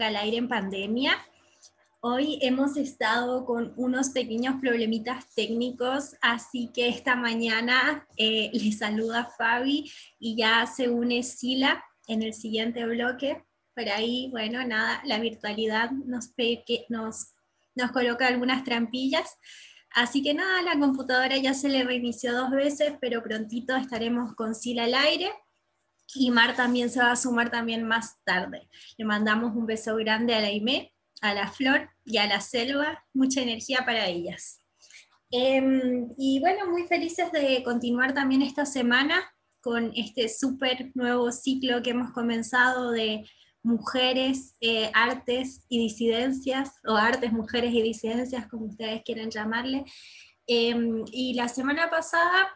al Aire en Pandemia. Hoy hemos estado con unos pequeños problemitas técnicos, así que esta mañana eh, les saluda Fabi y ya se une Sila en el siguiente bloque. Por ahí, bueno, nada, la virtualidad nos, nos, nos coloca algunas trampillas. Así que nada, la computadora ya se le reinició dos veces, pero prontito estaremos con Sila al aire y Mar también se va a sumar también más tarde. Le mandamos un beso grande a la Aimé, a la Flor y a la Selva, mucha energía para ellas. Em, y bueno, muy felices de continuar también esta semana con este súper nuevo ciclo que hemos comenzado de mujeres, eh, artes y disidencias, o artes, mujeres y disidencias, como ustedes quieran llamarle. Em, y la semana pasada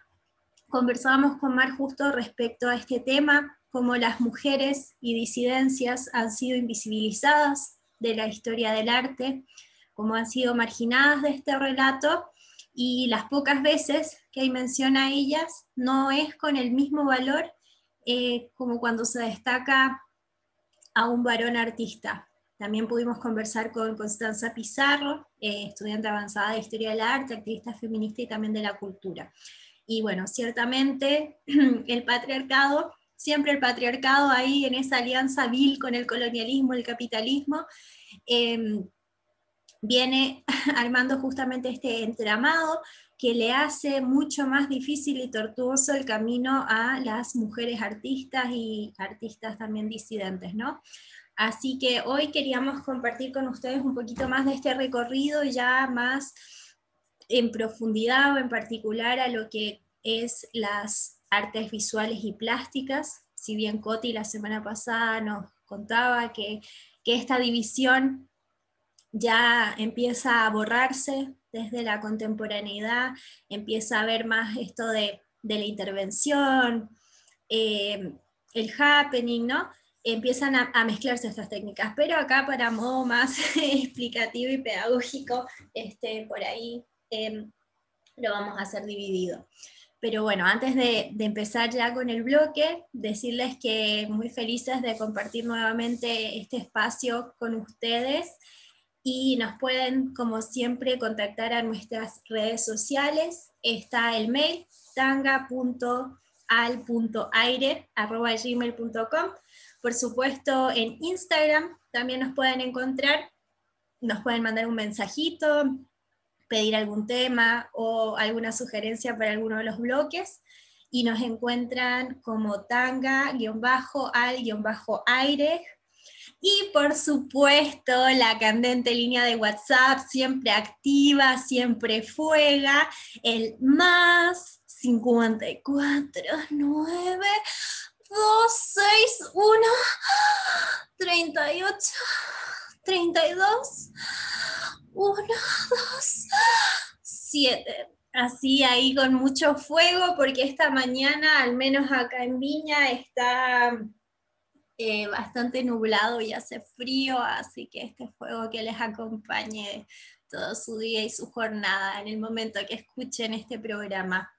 conversábamos con Mar justo respecto a este tema, cómo las mujeres y disidencias han sido invisibilizadas de la historia del arte, cómo han sido marginadas de este relato y las pocas veces que hay mención a ellas no es con el mismo valor eh, como cuando se destaca a un varón artista. También pudimos conversar con Constanza Pizarro, eh, estudiante avanzada de Historia del Arte, activista feminista y también de la cultura. Y bueno, ciertamente el patriarcado, siempre el patriarcado ahí en esa alianza vil con el colonialismo, el capitalismo, em, viene armando justamente este entramado que le hace mucho más difícil y tortuoso el camino a las mujeres artistas y artistas también disidentes, ¿no? Así que hoy queríamos compartir con ustedes un poquito más de este recorrido ya más en profundidad o en particular a lo que es las artes visuales y plásticas. Si bien Coti la semana pasada nos contaba que, esta división ya empieza a borrarse desde la contemporaneidad, empieza a ver más esto de, la intervención, eh, el happening, ¿no? Empiezan a, mezclarse estas técnicas, pero acá para modo más explicativo y pedagógico, este, por ahí Em, lo vamos a hacer dividido. Pero bueno, antes de, empezar ya con el bloque, decirles que muy felices de compartir nuevamente este espacio con ustedes y nos pueden, como siempre, contactar a nuestras redes sociales. Está el mail tanga.al.aire.gmail.com Por supuesto, en Instagram también nos pueden encontrar, nos pueden mandar un mensajito, pedir algún tema o alguna sugerencia para alguno de los bloques y nos encuentran como tanga-al-aire. Y por supuesto, la candente línea de WhatsApp, siempre activa, siempre fuega, el más 54 9 2 6 1 38 32 uno, dos, siete. Así ahí con mucho fuego, porque esta mañana, al menos acá en Viña, está eh, bastante nublado y hace frío, así que este fuego que les acompañe todo su día y su jornada en el momento que escuchen este programa.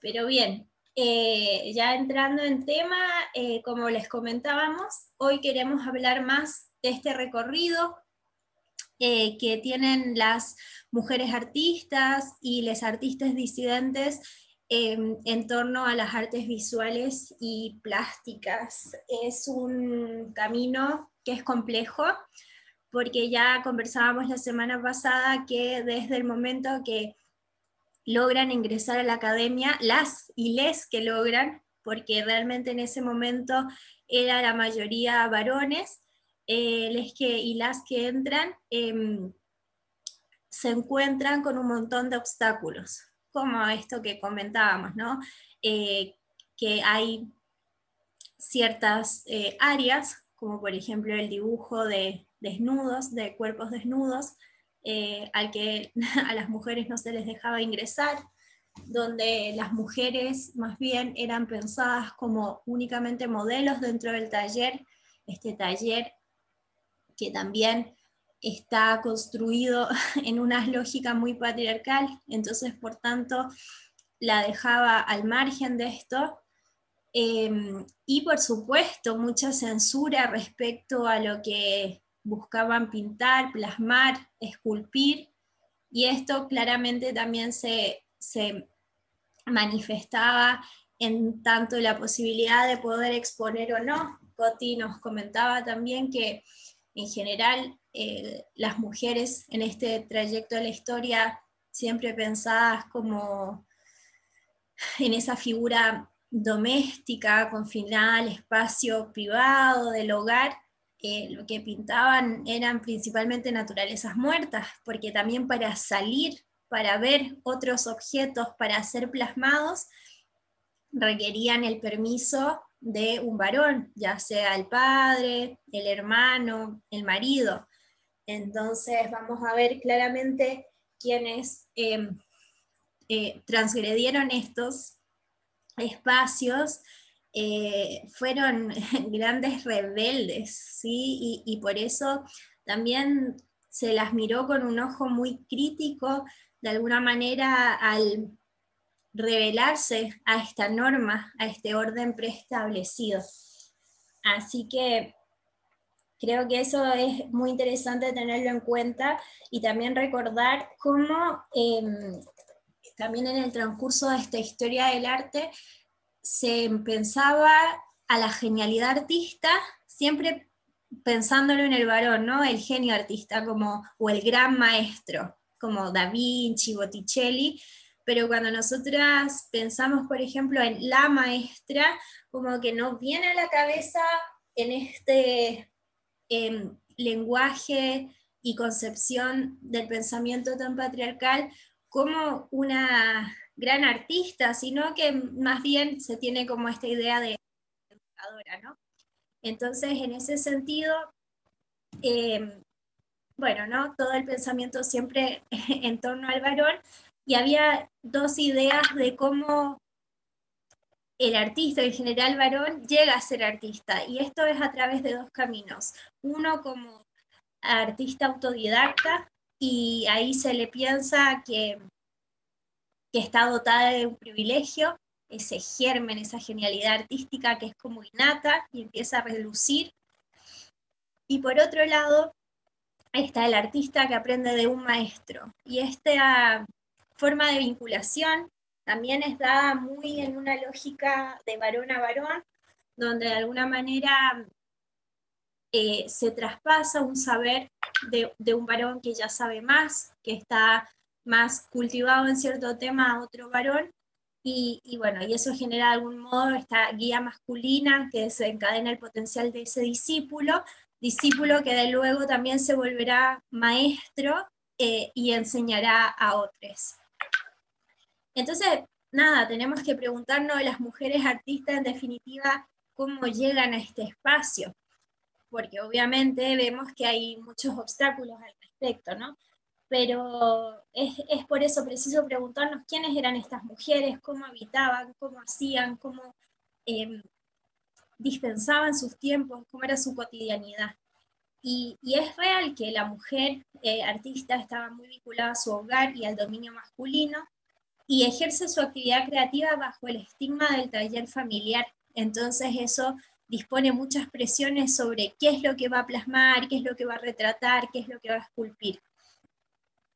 Pero bien, eh, ya entrando en tema, eh, como les comentábamos, hoy queremos hablar más este recorrido eh, que tienen las mujeres artistas y los artistas disidentes em, en torno a las artes visuales y plásticas. Es un camino que es complejo porque ya conversábamos la semana pasada que desde el momento que logran ingresar a la academia, las y les que logran, porque realmente en ese momento era la mayoría varones, eh, que, y las que entran em, se encuentran con un montón de obstáculos, como esto que comentábamos, ¿no? Eh, que hay ciertas eh, áreas, como por ejemplo el dibujo de desnudos, de cuerpos desnudos, eh, al que a las mujeres no se les dejaba ingresar, donde las mujeres más bien eran pensadas como únicamente modelos dentro del taller. Este taller que también está construido en una lógica muy patriarcal, entonces por tanto la dejaba al margen de esto. Em, y por supuesto, mucha censura respecto a lo que buscaban pintar, plasmar, esculpir, y esto claramente también se, se manifestaba en tanto la posibilidad de poder exponer o no. Coti nos comentaba también que en general eh, las mujeres en este trayecto de la historia siempre pensadas como en esa figura doméstica, confinada al espacio privado del hogar, eh, lo que pintaban eran principalmente naturalezas muertas, porque también para salir, para ver otros objetos, para ser plasmados, requerían el permiso de un varón, ya sea el padre, el hermano, el marido. Entonces vamos a ver claramente quienes em, eh, transgredieron estos espacios eh, fueron grandes rebeldes, ¿sí? Y, por eso también se las miró con un ojo muy crítico, de alguna manera, al revelarse a esta norma, a este orden preestablecido. Así que creo que eso es muy interesante tenerlo en cuenta y también recordar cómo em, también en el transcurso de esta historia del arte se pensaba a la genialidad artista siempre pensándolo en el varón, ¿no? El genio artista como, o el gran maestro, como Da Vinci, Botticelli, pero cuando nosotras pensamos, por ejemplo, en la maestra, como que nos viene a la cabeza en este em, lenguaje y concepción del pensamiento tan patriarcal como una gran artista, sino que más bien se tiene como esta idea de educadora, ¿no? Entonces, en ese sentido, em, bueno, ¿no? Todo el pensamiento siempre en torno al varón, y había dos ideas de cómo el artista, en general varón, llega a ser artista, y esto es a través de dos caminos. Uno como artista autodidacta, y ahí se le piensa que que está dotada de un privilegio, ese germen, esa genialidad artística que es como innata y empieza a relucir. Y por otro lado, está el artista que aprende de un maestro. Y esta forma de vinculación también es dada muy en una lógica de varón a varón, donde de alguna manera eh, se traspasa un saber de, un varón que ya sabe más, que está más cultivado en cierto tema a otro varón, y, bueno, y eso genera de algún modo esta guía masculina que desencadena el potencial de ese discípulo, discípulo que de luego también se volverá maestro eh, y enseñará a otros. Entonces, nada, tenemos que preguntarnos las mujeres artistas en definitiva cómo llegan a este espacio, porque obviamente vemos que hay muchos obstáculos al respecto, ¿no? pero es, por eso preciso preguntarnos quiénes eran estas mujeres, cómo habitaban, cómo hacían, cómo em, dispensaban sus tiempos, cómo era su cotidianidad. Y, es real que la mujer eh, artista estaba muy vinculada a su hogar y al dominio masculino y ejerce su actividad creativa bajo el estigma del taller familiar. Entonces eso dispone muchas presiones sobre qué es lo que va a plasmar, qué es lo que va a retratar, qué es lo que va a esculpir.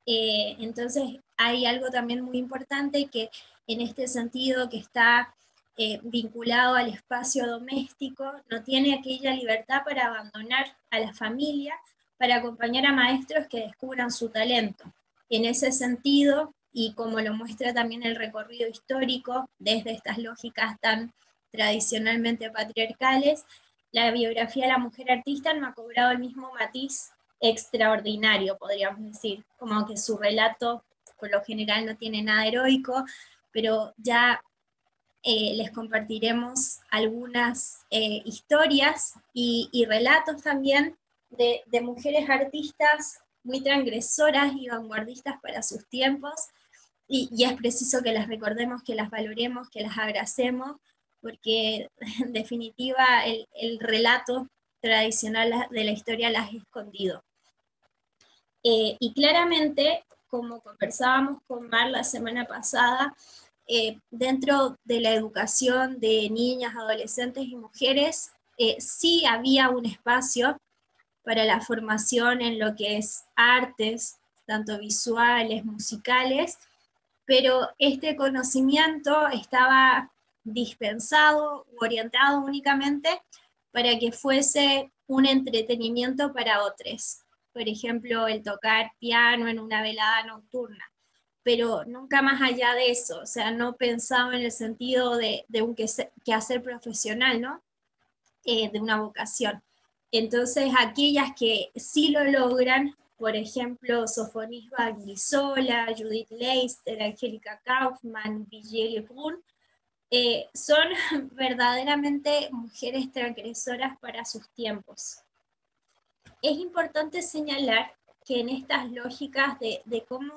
Eh, entonces hay algo también muy importante que en este sentido que está eh, vinculado al espacio doméstico, no tiene aquella libertad para abandonar a la familia, para acompañar a maestros que descubran su talento. En ese sentido, y como lo muestra también el recorrido histórico desde estas lógicas tan tradicionalmente patriarcales, la biografía de la mujer artista no ha cobrado el mismo matiz extraordinario, podríamos decir, como que su relato por lo general no tiene nada heroico, pero ya eh, les compartiremos algunas eh, historias y, relatos también de, mujeres artistas muy transgresoras y vanguardistas para sus tiempos, y, es preciso que las recordemos, que las valoremos, que las abracemos, porque en definitiva el, el relato tradicional de la historia las ha escondido. Eh, y claramente, como conversábamos con Mar la semana pasada, eh, dentro de la educación de niñas, adolescentes y mujeres, eh, sí había un espacio para la formación en lo que es artes, tanto visuales, musicales, pero este conocimiento estaba dispensado u orientado únicamente para que fuese un entretenimiento para otros. Por ejemplo, el tocar piano en una velada nocturna pero nunca más allá de eso, o sea, no pensaba en el sentido de, un quehacer profesional, ¿no? Eh, de una vocación. Entonces, aquellas que sí lo logran, por ejemplo, Sofonis Baglisola, Judith Leister, Angélica Kaufman, Vigile Brun, eh, son verdaderamente mujeres transgresoras para sus tiempos. Es importante señalar que en estas lógicas de, de cómo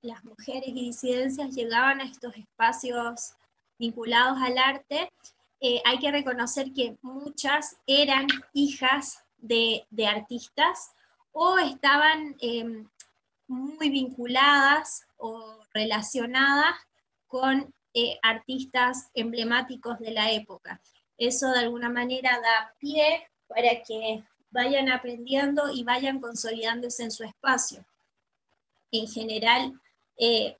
las mujeres y disidencias llegaban a estos espacios vinculados al arte, eh, hay que reconocer que muchas eran hijas de, artistas o estaban em, muy vinculadas o relacionadas con eh, artistas emblemáticos de la época. Eso de alguna manera da pie para que vayan aprendiendo y vayan consolidándose en su espacio. En general, eh,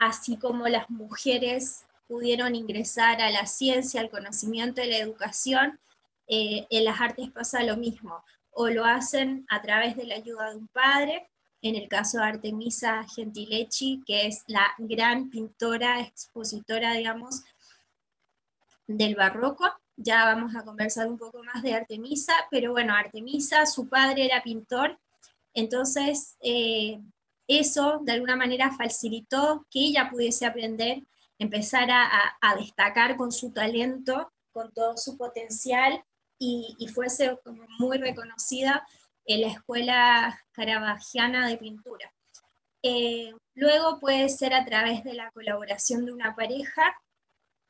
así como las mujeres pudieron ingresar a la ciencia, al conocimiento y la educación, eh, en las artes pasa lo mismo, o lo hacen a través de la ayuda de un padre, en el caso de Artemisa Gentilecci, que es la gran pintora, expositora, digamos, del barroco. Ya vamos a conversar un poco más de Artemisa, pero bueno, Artemisa, su padre era pintor, entonces eh, eso de alguna manera facilitó que ella pudiese aprender, empezar a, destacar con su talento, con todo su potencial y, fuese muy reconocida en la escuela caravagiana de pintura. Eh, luego puede ser a través de la colaboración de una pareja.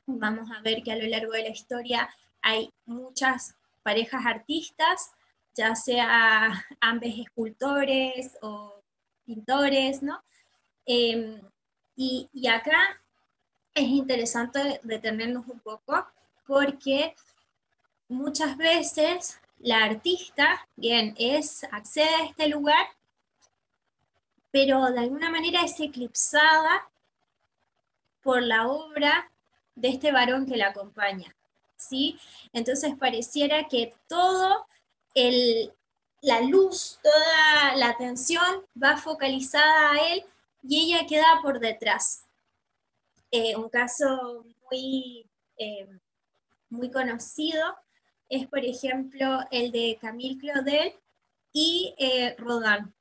Vamos a ver que a lo largo de la historia hay muchas parejas artistas, ya sea ambos escultores o pintores, ¿no? Em, y, acá es interesante detenernos un poco porque muchas veces la artista, bien, es, accede a este lugar, pero de alguna manera es eclipsada por la obra de este varón que la acompaña, ¿sí? Entonces pareciera que todo el, la luz, toda la atención va focalizada a él y ella queda por detrás. Eh, un caso muy, eh, muy conocido es, por ejemplo, el de Camille Claudel y eh, Rodin.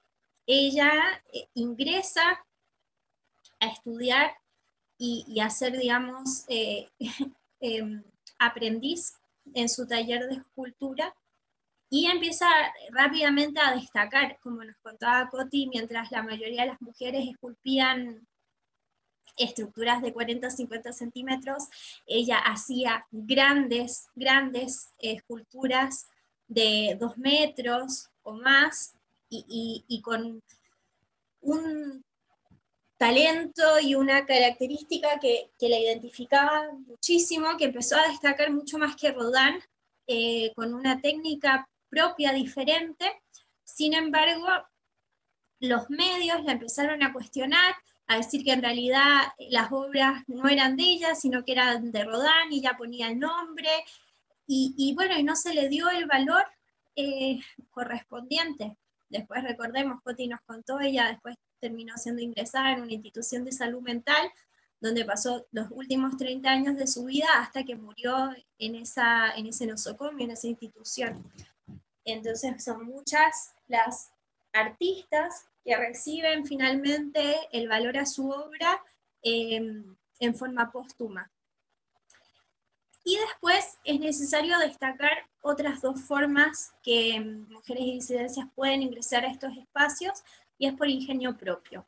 Ella ingresa a estudiar y, y a ser, digamos, em, aprendiz en su taller de escultura y empieza rápidamente a destacar, como nos contaba Coti, mientras la mayoría de las mujeres esculpían estructuras de 40 o 50 centímetros, ella hacía grandes, grandes esculturas de 2 metros o más y, con un talento y una característica que, la identificaba muchísimo, que empezó a destacar mucho más que Rodin, eh, con una técnica propia, diferente. Sin embargo, los medios la empezaron a cuestionar, a decir que en realidad las obras no eran de ella, sino que eran de Rodán y ya ponía el nombre. Y, bueno, y no se le dio el valor eh, correspondiente. Después recordemos, Coti nos contó, ella después terminó siendo ingresada en una institución de salud mental, donde pasó los últimos 30 años de su vida hasta que murió en, esa, en ese nosocomio, en esa institución. Entonces son muchas las artistas que reciben finalmente el valor a su obra em, en forma póstuma. Y después es necesario destacar otras dos formas que em, mujeres y disidencias pueden ingresar a estos espacios, y es por ingenio propio,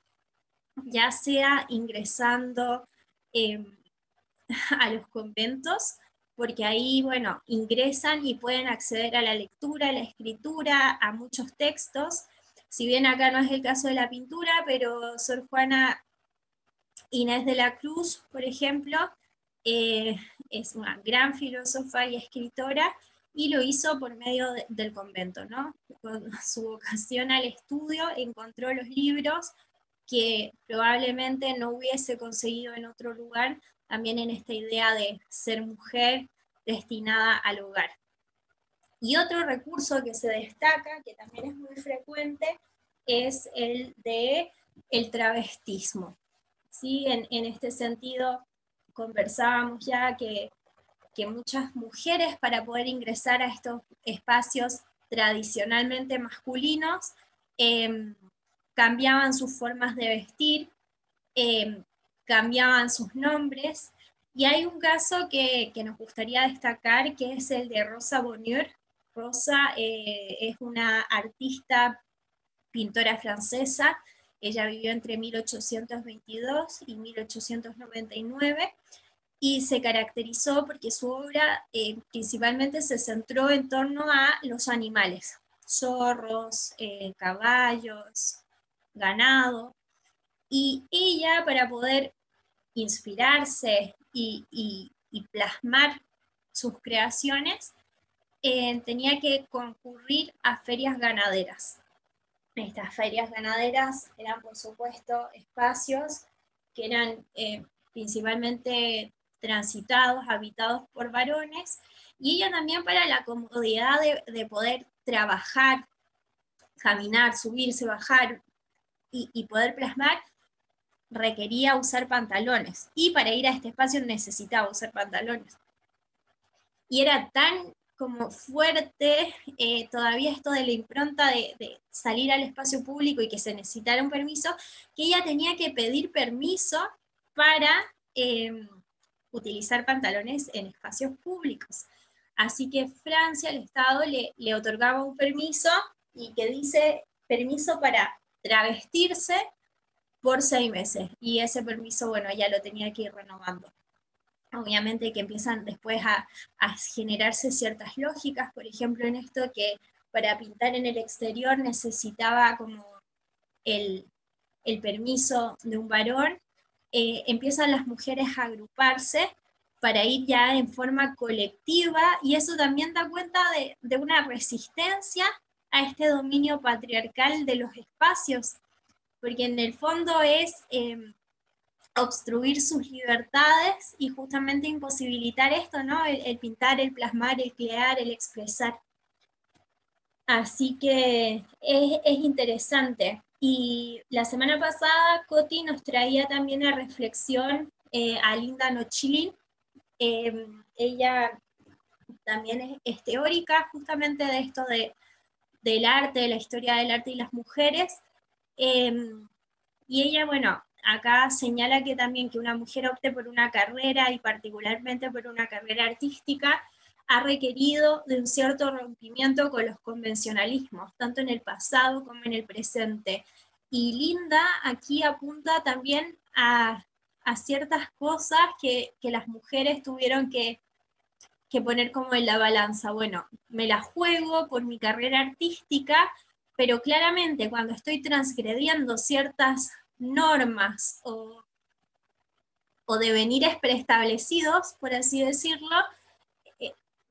ya sea ingresando em, a los conventos porque ahí, bueno, ingresan y pueden acceder a la lectura, a la escritura, a muchos textos. Si bien acá no es el caso de la pintura, pero Sor Juana Inés de la Cruz, por ejemplo, eh, es una gran filósofa y escritora y lo hizo por medio del convento, ¿no? Con su vocación al estudio encontró los libros que probablemente no hubiese conseguido en otro lugar, también en esta idea de ser mujer destinada al hogar. Y otro recurso que se destaca, que también es muy frecuente, es el de el travestismo. ¿Sí? En, en este sentido, conversábamos ya que, que muchas mujeres para poder ingresar a estos espacios tradicionalmente masculinos em, cambiaban sus formas de vestir, em, cambiaban sus nombres. Y hay un caso que, que, nos gustaría destacar, que es el de Rosa Bonheur. Rosa eh, es una artista, pintora francesa. Ella vivió entre 1822 y 1899 y se caracterizó porque su obra eh, principalmente se centró en torno a los animales, zorros, eh, caballos, ganado, y ella para poder inspirarse y, plasmar sus creaciones, eh, tenía que concurrir a ferias ganaderas. Estas ferias ganaderas eran, por supuesto, espacios que eran principalmente transitados, habitados por varones, y ella también para la comodidad de, poder trabajar, caminar, subirse, bajar y, poder plasmar, requería usar pantalones. Y para ir a este espacio necesitaba usar pantalones. Y era tan como fuerte eh, todavía esto de la impronta de, salir al espacio público y que se necesitara un permiso, que ella tenía que pedir permiso para em, utilizar pantalones en espacios públicos. Así que Francia, el Estado, le, le otorgaba un permiso y que dice permiso para travestirse por seis meses. Y ese permiso, bueno, ya lo tenía que ir renovando. Obviamente que empiezan después a, generarse ciertas lógicas, por ejemplo, en esto que para pintar en el exterior necesitaba como el, el permiso de un varón eh, empiezan las mujeres a agruparse para ir ya en forma colectiva y eso también da cuenta de, una resistencia a este dominio patriarcal de los espacios, porque en el fondo es em, obstruir sus libertades y justamente imposibilitar esto, ¿no? El, pintar, el plasmar, el crear, el expresar. Así que es, es interesante. Y la semana pasada Coti nos traía también a reflexión eh, a Linda Nochilin. Em, ella también es, teórica justamente de esto de, del arte, de la historia del arte y las mujeres. Em, y ella, bueno, acá señala que también que una mujer opte por una carrera y particularmente por una carrera artística ha requerido de un cierto rompimiento con los convencionalismos, tanto en el pasado como en el presente. Y Linda aquí apunta también a, ciertas cosas que, las mujeres tuvieron que, que poner como en la balanza. Bueno, me la juego por mi carrera artística, pero claramente cuando estoy transgrediendo ciertas normas o, o devenires preestablecidos, por así decirlo,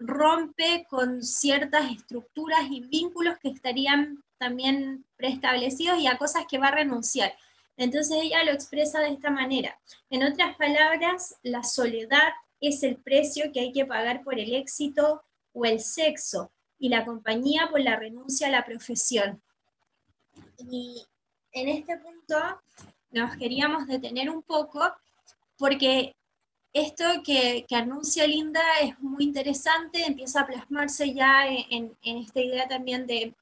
rompe con ciertas estructuras y vínculos que estarían también preestablecidos y a cosas que va a renunciar. Entonces ella lo expresa de esta manera. En otras palabras, la soledad es el precio que hay que pagar por el éxito o el sexo y la compañía por la renuncia a la profesión. Y en este punto nos queríamos detener un poco porque esto que, anuncia Linda es muy interesante, empieza a plasmarse ya en, esta idea también de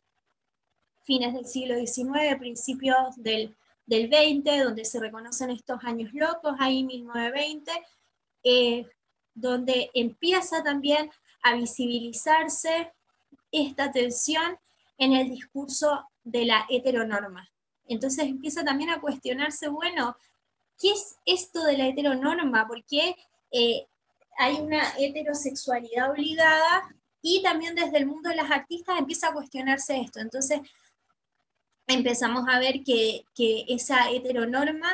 fines del siglo XIX, principios del, del, XX, donde se reconocen estos años locos, ahí 1920, eh, donde empieza también a visibilizarse esta tensión en el discurso de la heteronorma. Entonces empieza también a cuestionarse, bueno, ¿qué es esto de la heteronorma? ¿Por qué eh, hay una heterosexualidad obligada? Y también desde el mundo de las artistas empieza a cuestionarse esto. Entonces empezamos a ver que, esa heteronorma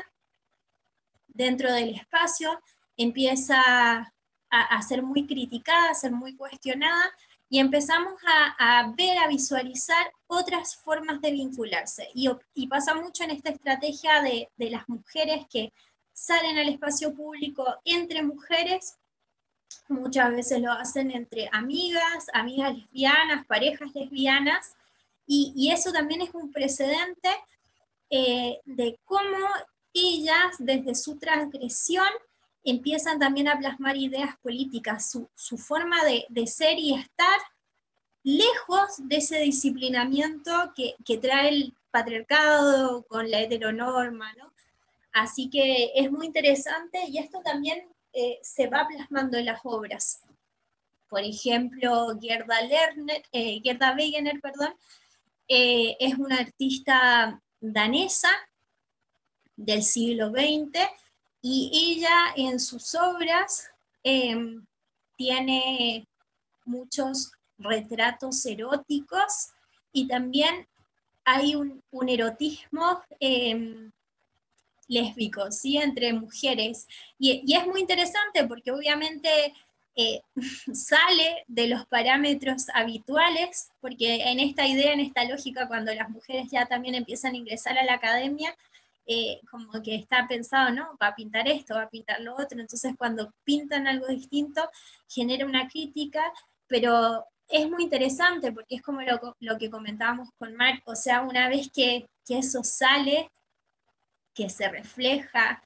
dentro del espacio, empieza a, ser muy criticada, a ser muy cuestionada, y empezamos a, ver, a visualizar otras formas de vincularse. Y, pasa mucho en esta estrategia de, de, las mujeres que salen al espacio público entre mujeres, muchas veces lo hacen entre amigas, amigas lesbianas, parejas lesbianas, y, eso también es un precedente eh, de cómo ellas, desde su transgresión, empiezan también a plasmar ideas políticas, su, forma de, ser y estar lejos de ese disciplinamiento que, trae el patriarcado con la heteronorma, ¿no? Así que es muy interesante y esto también eh, se va plasmando en las obras. Por ejemplo, Gerda, Lerner, eh, Gerda Wegener perdón, eh, es una artista danesa del siglo XX y ella en sus obras em, tiene muchos retratos eróticos y también hay un, erotismo eh, lésbico, ¿sí? Entre mujeres. Y, es muy interesante porque obviamente eh, sale de los parámetros habituales, porque en esta idea, en esta lógica, cuando las mujeres ya también empiezan a ingresar a la academia, eh, como que está pensado, ¿no? Va a pintar esto, va a pintar lo otro, entonces cuando pintan algo distinto genera una crítica, pero es muy interesante porque es como lo, que comentábamos con Mark, o sea, una vez que, eso sale, que se refleja,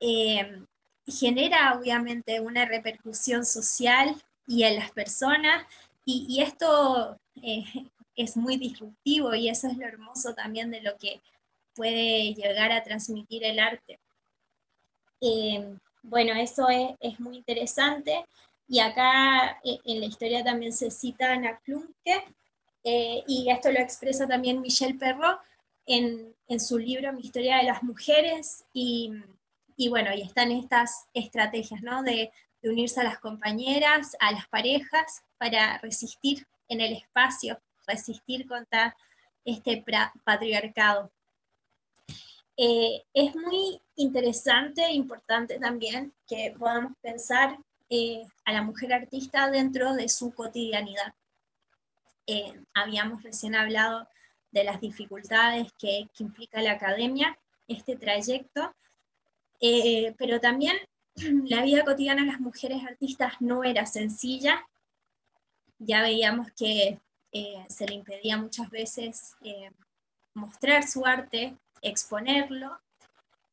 eh, genera obviamente una repercusión social y en las personas, y, esto eh, es muy disruptivo y eso es lo hermoso también de lo que puede llegar a transmitir el arte. Eh, bueno, eso es, muy interesante. Y acá eh, en la historia también se cita Ana Klunke, eh, y esto lo expresa también Michel Perrault en, su libro Mi historia de las mujeres. Y, bueno, y están estas estrategias, ¿no? De unirse a las compañeras, a las parejas, para resistir en el espacio, resistir contra este patriarcado. Eh, es muy interesante e importante también que podamos pensar eh, a la mujer artista dentro de su cotidianidad. Eh, habíamos recién hablado de las dificultades que, que implica la academia, este trayecto, pero también la vida cotidiana de las mujeres artistas no era sencilla. Ya veíamos que se le impedía muchas veces mostrar su arte, exponerlo.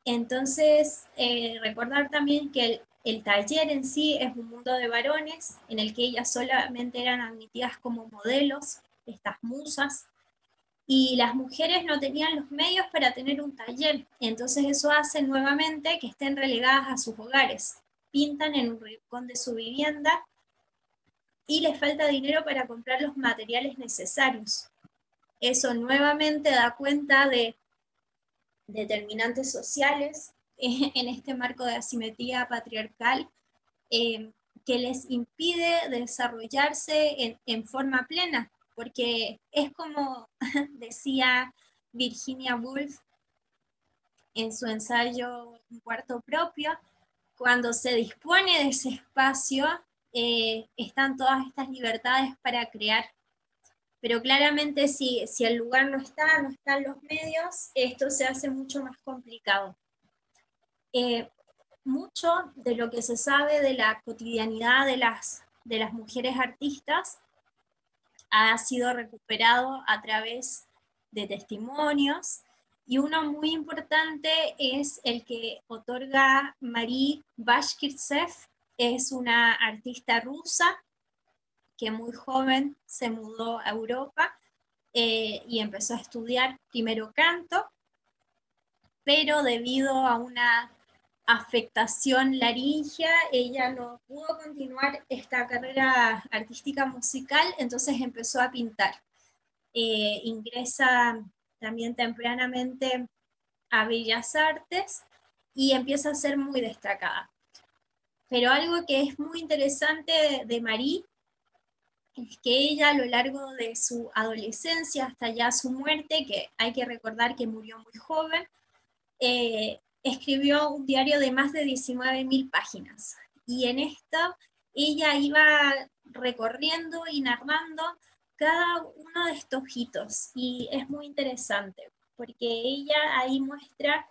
Entonces, eh, recordar también que el, taller en sí es un mundo de varones en el que ellas solamente eran admitidas como modelos, estas musas, y las mujeres no tenían los medios para tener un taller. Entonces eso hace nuevamente que estén relegadas a sus hogares. Pintan en un rincón de su vivienda y les falta dinero para comprar los materiales necesarios. Eso nuevamente da cuenta de determinantes sociales en este marco de asimetría patriarcal eh, que les impide desarrollarse en, forma plena, porque es como decía Virginia Woolf en su ensayo cuarto propio, cuando se dispone de ese espacio, eh, están todas estas libertades para crear pero claramente si, si el lugar no está, no están los medios, esto se hace mucho más complicado. Eh, mucho de lo que se sabe de la cotidianidad de las, de las mujeres artistas ha sido recuperado a través de testimonios y uno muy importante es el que otorga Marie Bashkirtsev, es una artista rusa que muy joven se mudó a Europa eh, y empezó a estudiar primero canto, pero debido a una afectación laringea, ella no pudo continuar esta carrera artística musical, entonces empezó a pintar. Eh, ingresa también tempranamente a Bellas Artes y empieza a ser muy destacada. Pero algo que es muy interesante de, Marie es que ella a lo largo de su adolescencia hasta ya su muerte, que hay que recordar que murió muy joven, eh, escribió un diario de más de 19.000 páginas. Y en esto ella iba recorriendo y narrando cada uno de estos hitos. Y es muy interesante, porque ella ahí muestra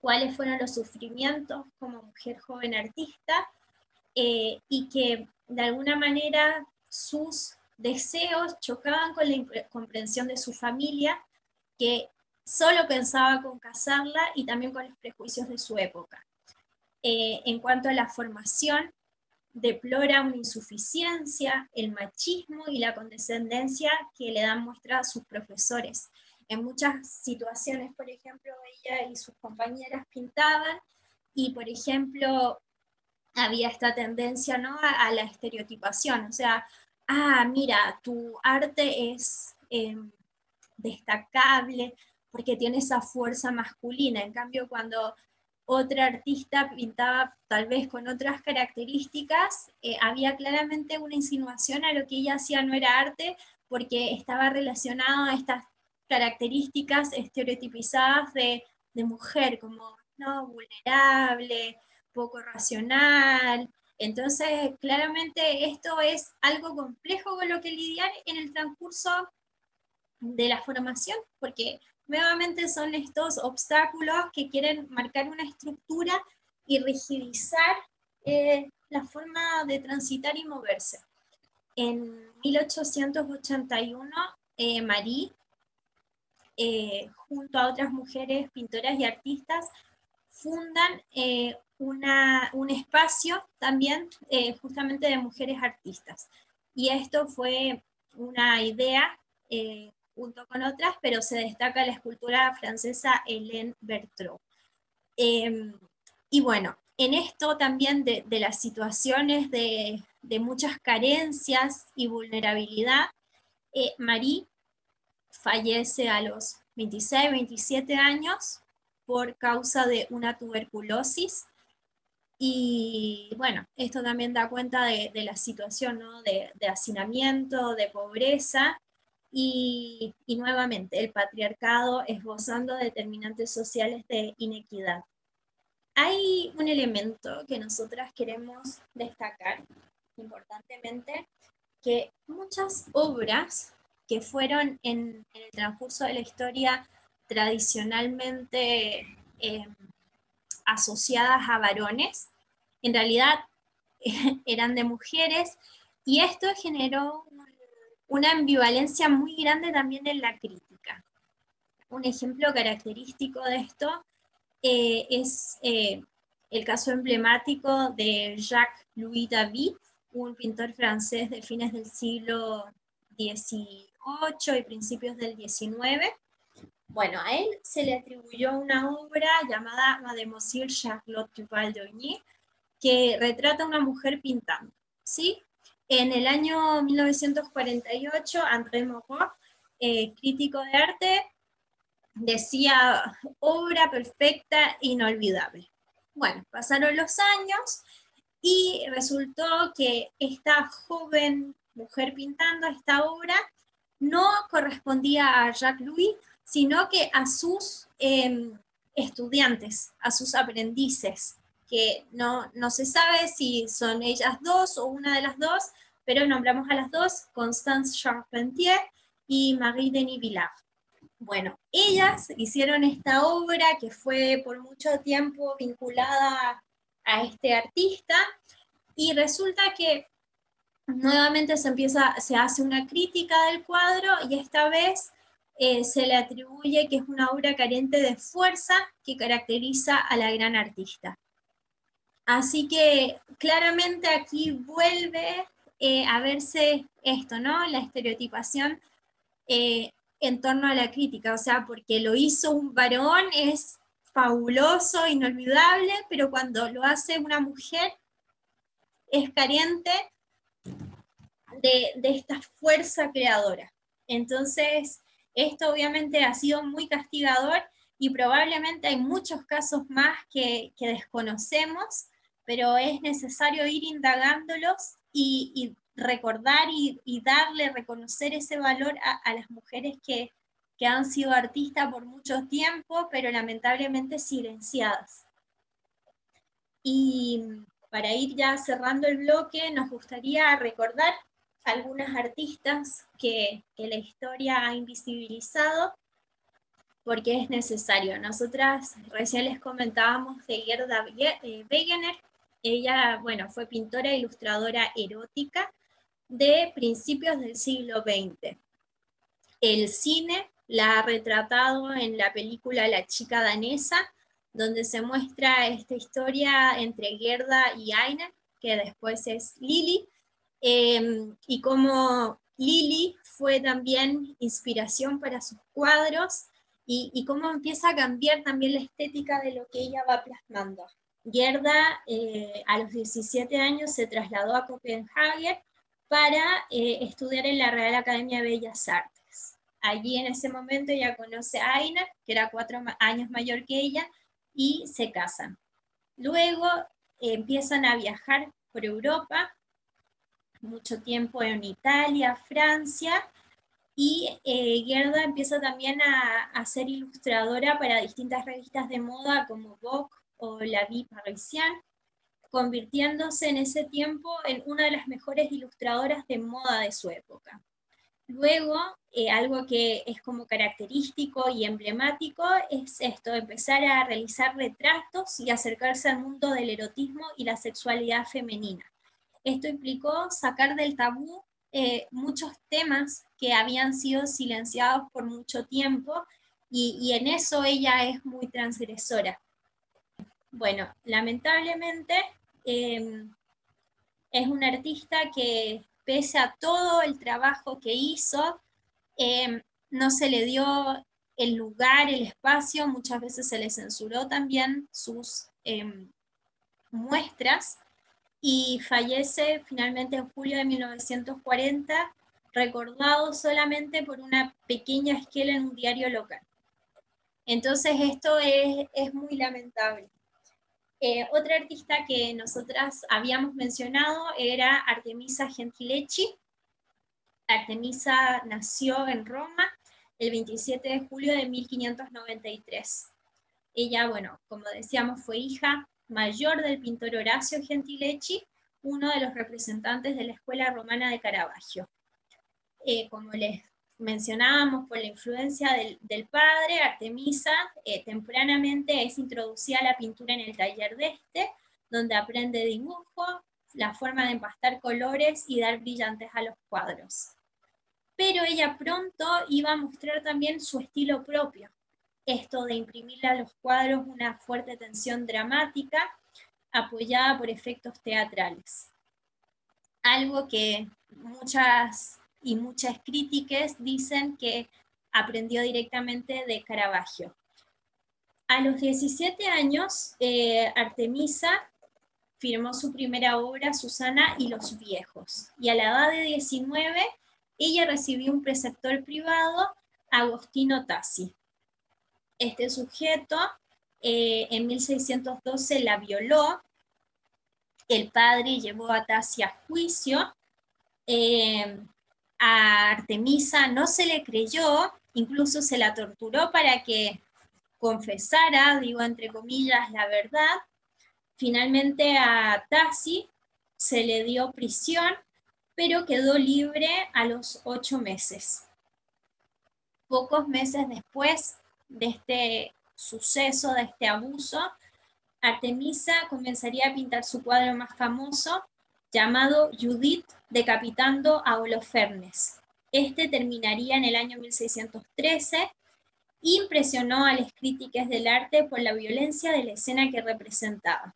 cuáles fueron los sufrimientos como mujer joven artista eh, y que de alguna manera sus deseos chocaban con la comprensión de su familia, que solo pensaba con casarla y también con los prejuicios de su época. Eh, en cuanto a la formación, deplora una insuficiencia, el machismo y la condescendencia que le dan muestra a sus profesores. En muchas situaciones, por ejemplo, ella y sus compañeras pintaban y, por ejemplo, había esta tendencia ¿no? a, la estereotipación, o sea, ah, mira, tu arte es em, destacable porque tiene esa fuerza masculina, en cambio cuando otra artista pintaba tal vez con otras características, eh, había claramente una insinuación a lo que ella hacía no era arte porque estaba relacionado a estas características estereotipizadas de, de mujer, como ¿no? vulnerable, poco racional. Entonces, claramente esto es algo complejo con lo que lidiar en el transcurso de la formación, porque nuevamente son estos obstáculos que quieren marcar una estructura y rigidizar eh, la forma de transitar y moverse. En 1881, eh, Marie, eh, junto a otras mujeres pintoras y artistas, fundan un espacio también justamente de mujeres artistas. Y esto fue una idea junto con otras, pero se destaca la escultura francesa Hélène Bertrand. Em, y bueno, en esto también de, las situaciones de, muchas carencias y vulnerabilidad, eh, Marie fallece a los 26, 27 años por causa de una tuberculosis. Y bueno, esto también da cuenta de, la situación de, de, hacinamiento, de pobreza, y, nuevamente, el patriarcado esbozando determinantes sociales de inequidad. Hay un elemento que nosotras queremos destacar importantemente, que muchas obras que fueron en, el transcurso de la historia tradicionalmente eh, asociadas a varones, en realidad eran de mujeres, y esto generó una ambivalencia muy grande también en la crítica. Un ejemplo característico de esto eh, es eh, el caso emblemático de Jacques-Louis David, un pintor francés de fines del siglo XVIII y principios del XIX. Bueno, a él se le atribuyó una obra llamada Mademoiselle Charlotte Duval d'Ogny, que retrata a una mujer pintando, ¿sí? En el año 1948, André Moreau, eh, crítico de arte, decía obra perfecta, inolvidable. Bueno, pasaron los años y resultó que esta joven mujer pintando esta obra no correspondía a Jacques Louis, sino que a sus em, estudiantes, a sus aprendices que no, no se sabe si son ellas dos o una de las dos, pero nombramos a las dos, Constance Charpentier y Marie Denis Villard. Bueno, ellas hicieron esta obra que fue por mucho tiempo vinculada a este artista y resulta que nuevamente se empieza, se hace una crítica del cuadro y esta vez eh, se le atribuye que es una obra carente de fuerza que caracteriza a la gran artista. Así que claramente aquí vuelve eh, a verse esto, ¿no? La estereotipación eh, en torno a la crítica, o sea, porque lo hizo un varón es fabuloso, inolvidable, pero cuando lo hace una mujer es carente de, de esta fuerza creadora. Entonces, esto obviamente ha sido muy castigador y probablemente hay muchos casos más que, desconocemos pero es necesario ir indagándolos y, recordar y, darle, reconocer ese valor a, las mujeres que, que han sido artistas por mucho tiempo, pero lamentablemente silenciadas. Y para ir ya cerrando el bloque, nos gustaría recordar algunas artistas que, que la historia ha invisibilizado porque es necesario. Nosotras recién les comentábamos de Gerda eh, Wegener, ella, bueno, fue pintora e ilustradora erótica de principios del siglo XX. El cine la ha retratado en la película La chica danesa, donde se muestra esta historia entre Gerda y Aina, que después es Lili, em, y cómo Lili fue también inspiración para sus cuadros y, cómo empieza a cambiar también la estética de lo que ella va plasmando. Gerda eh, a los 17 años se trasladó a Copenhague para eh, estudiar en la Real Academia de Bellas Artes. Allí en ese momento ella conoce a Aina, que era cuatro años mayor que ella, y se casan. Luego eh, empiezan a viajar por Europa, mucho tiempo en Italia, Francia, y eh, Gerda empieza también a, ser ilustradora para distintas revistas de moda como Vogue o La Vie Parisienne, convirtiéndose en ese tiempo en una de las mejores ilustradoras de moda de su época. Luego, eh, algo que es como característico y emblemático es esto, empezar a realizar retratos y acercarse al mundo del erotismo y la sexualidad femenina. Esto implicó sacar del tabú eh, muchos temas que habían sido silenciados por mucho tiempo y, en eso ella es muy transgresora. Bueno, lamentablemente em, es una artista que pese a todo el trabajo que hizo, em, no se le dio el lugar, el espacio, muchas veces se le censuró también sus em, muestras y fallece finalmente en julio de 1940, recordado solamente por una pequeña esquela en un diario local. Entonces esto es, muy lamentable. Eh, otra artista que nosotras habíamos mencionado era Artemisa Gentileschi. Artemisa nació en Roma el 27 de julio de 1593. Ella, bueno, como decíamos, fue hija mayor del pintor Horacio Gentileschi, uno de los representantes de la Escuela Romana de Caravaggio. Eh, como les mencionábamos, por la influencia del, padre, Artemisa eh, tempranamente es introducida a la pintura en el taller de este, donde aprende dibujo, la forma de empastar colores y dar brillantes a los cuadros. Pero ella pronto iba a mostrar también su estilo propio, esto de imprimirle a los cuadros una fuerte tensión dramática apoyada por efectos teatrales. Algo que muchas y muchas críticas dicen que aprendió directamente de Caravaggio. A los 17 años, eh, Artemisa firmó su primera obra, Susana y los viejos. Y a la edad de 19, ella recibió un preceptor privado, Agostino Tassi, este sujeto eh, en 1612 la violó, el padre llevó a Tassi a juicio, eh, a Artemisa no se le creyó, incluso se la torturó para que confesara, digo entre comillas, la verdad. Finalmente a Tassi se le dio prisión, pero quedó libre a los ocho meses. Pocos meses después, de este suceso, de este abuso, Artemisa comenzaría a pintar su cuadro más famoso, llamado Judith decapitando a Holofernes. Este terminaría en el año 1613 impresionó a las críticas del arte por la violencia de la escena que representaba.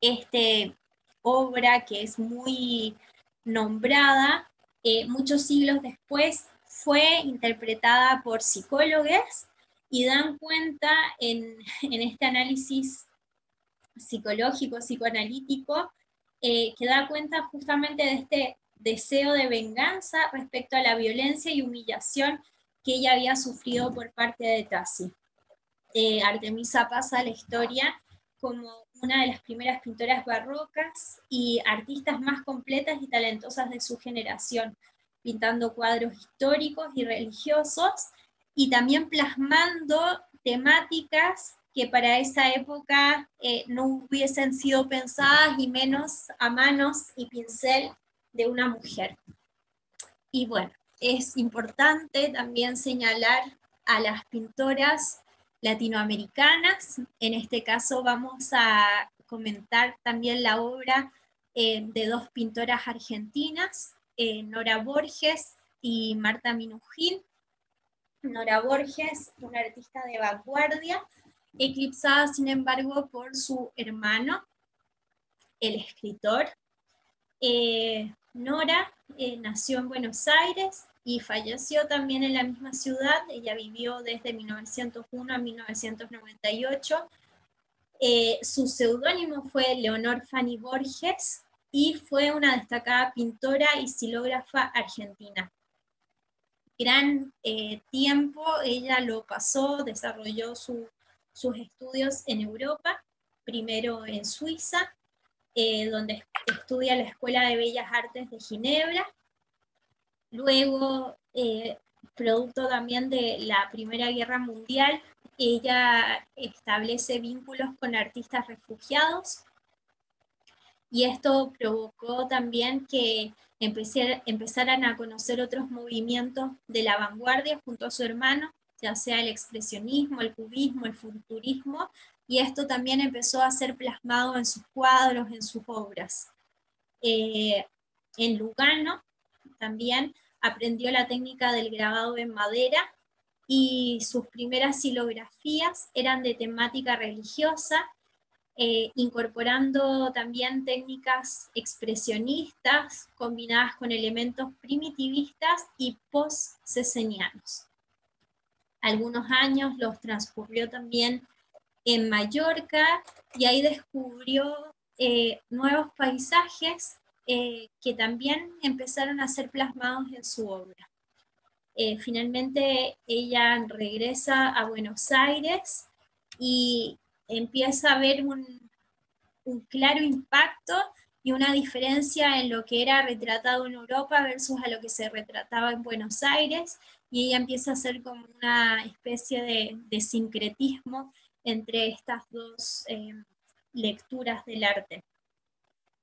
Esta obra, que es muy nombrada, eh, muchos siglos después fue interpretada por psicólogos y dan cuenta en, este análisis psicológico, psicoanalítico, eh, que da cuenta justamente de este deseo de venganza respecto a la violencia y humillación que ella había sufrido por parte de Tassi. Eh, Artemisa pasa a la historia como una de las primeras pintoras barrocas y artistas más completas y talentosas de su generación, pintando cuadros históricos y religiosos y también plasmando temáticas que para esa época eh, no hubiesen sido pensadas y menos a manos y pincel de una mujer. Y bueno, es importante también señalar a las pintoras latinoamericanas. En este caso vamos a comentar también la obra eh, de dos pintoras argentinas, eh, Nora Borges y Marta Minujín. Nora Borges, una artista de vanguardia, eclipsada sin embargo por su hermano, el escritor. Eh, Nora eh, nació en Buenos Aires y falleció también en la misma ciudad. Ella vivió desde 1901 a 1998. Eh, su seudónimo fue Leonor Fanny Borges y fue una destacada pintora y silógrafa argentina gran tiempo ella lo pasó, desarrolló su sus estudios en Europa, primero en Suiza, eh, donde estudia la Escuela de Bellas Artes de Ginebra, luego, eh, producto también de la Primera Guerra Mundial, ella establece vínculos con artistas refugiados y esto provocó también que empezaran a conocer otros movimientos de la vanguardia junto a su hermano, ya sea el expresionismo, el cubismo, el futurismo, y esto también empezó a ser plasmado en sus cuadros, en sus obras. Eh, en Lugano también aprendió la técnica del grabado en madera y sus primeras silografías eran de temática religiosa, eh, incorporando también técnicas expresionistas combinadas con elementos primitivistas y post-cesenianos algunos años los transcurrió también en Mallorca y ahí descubrió eh, nuevos paisajes eh, que también empezaron a ser plasmados en su obra. Finalmente ella regresa a Buenos Aires y empieza a ver un, claro impacto y una diferencia en lo que era retratado en Europa versus a lo que se retrataba en Buenos Aires y ella empieza a hacer como una especie de, sincretismo entre estas dos eh, lecturas del arte.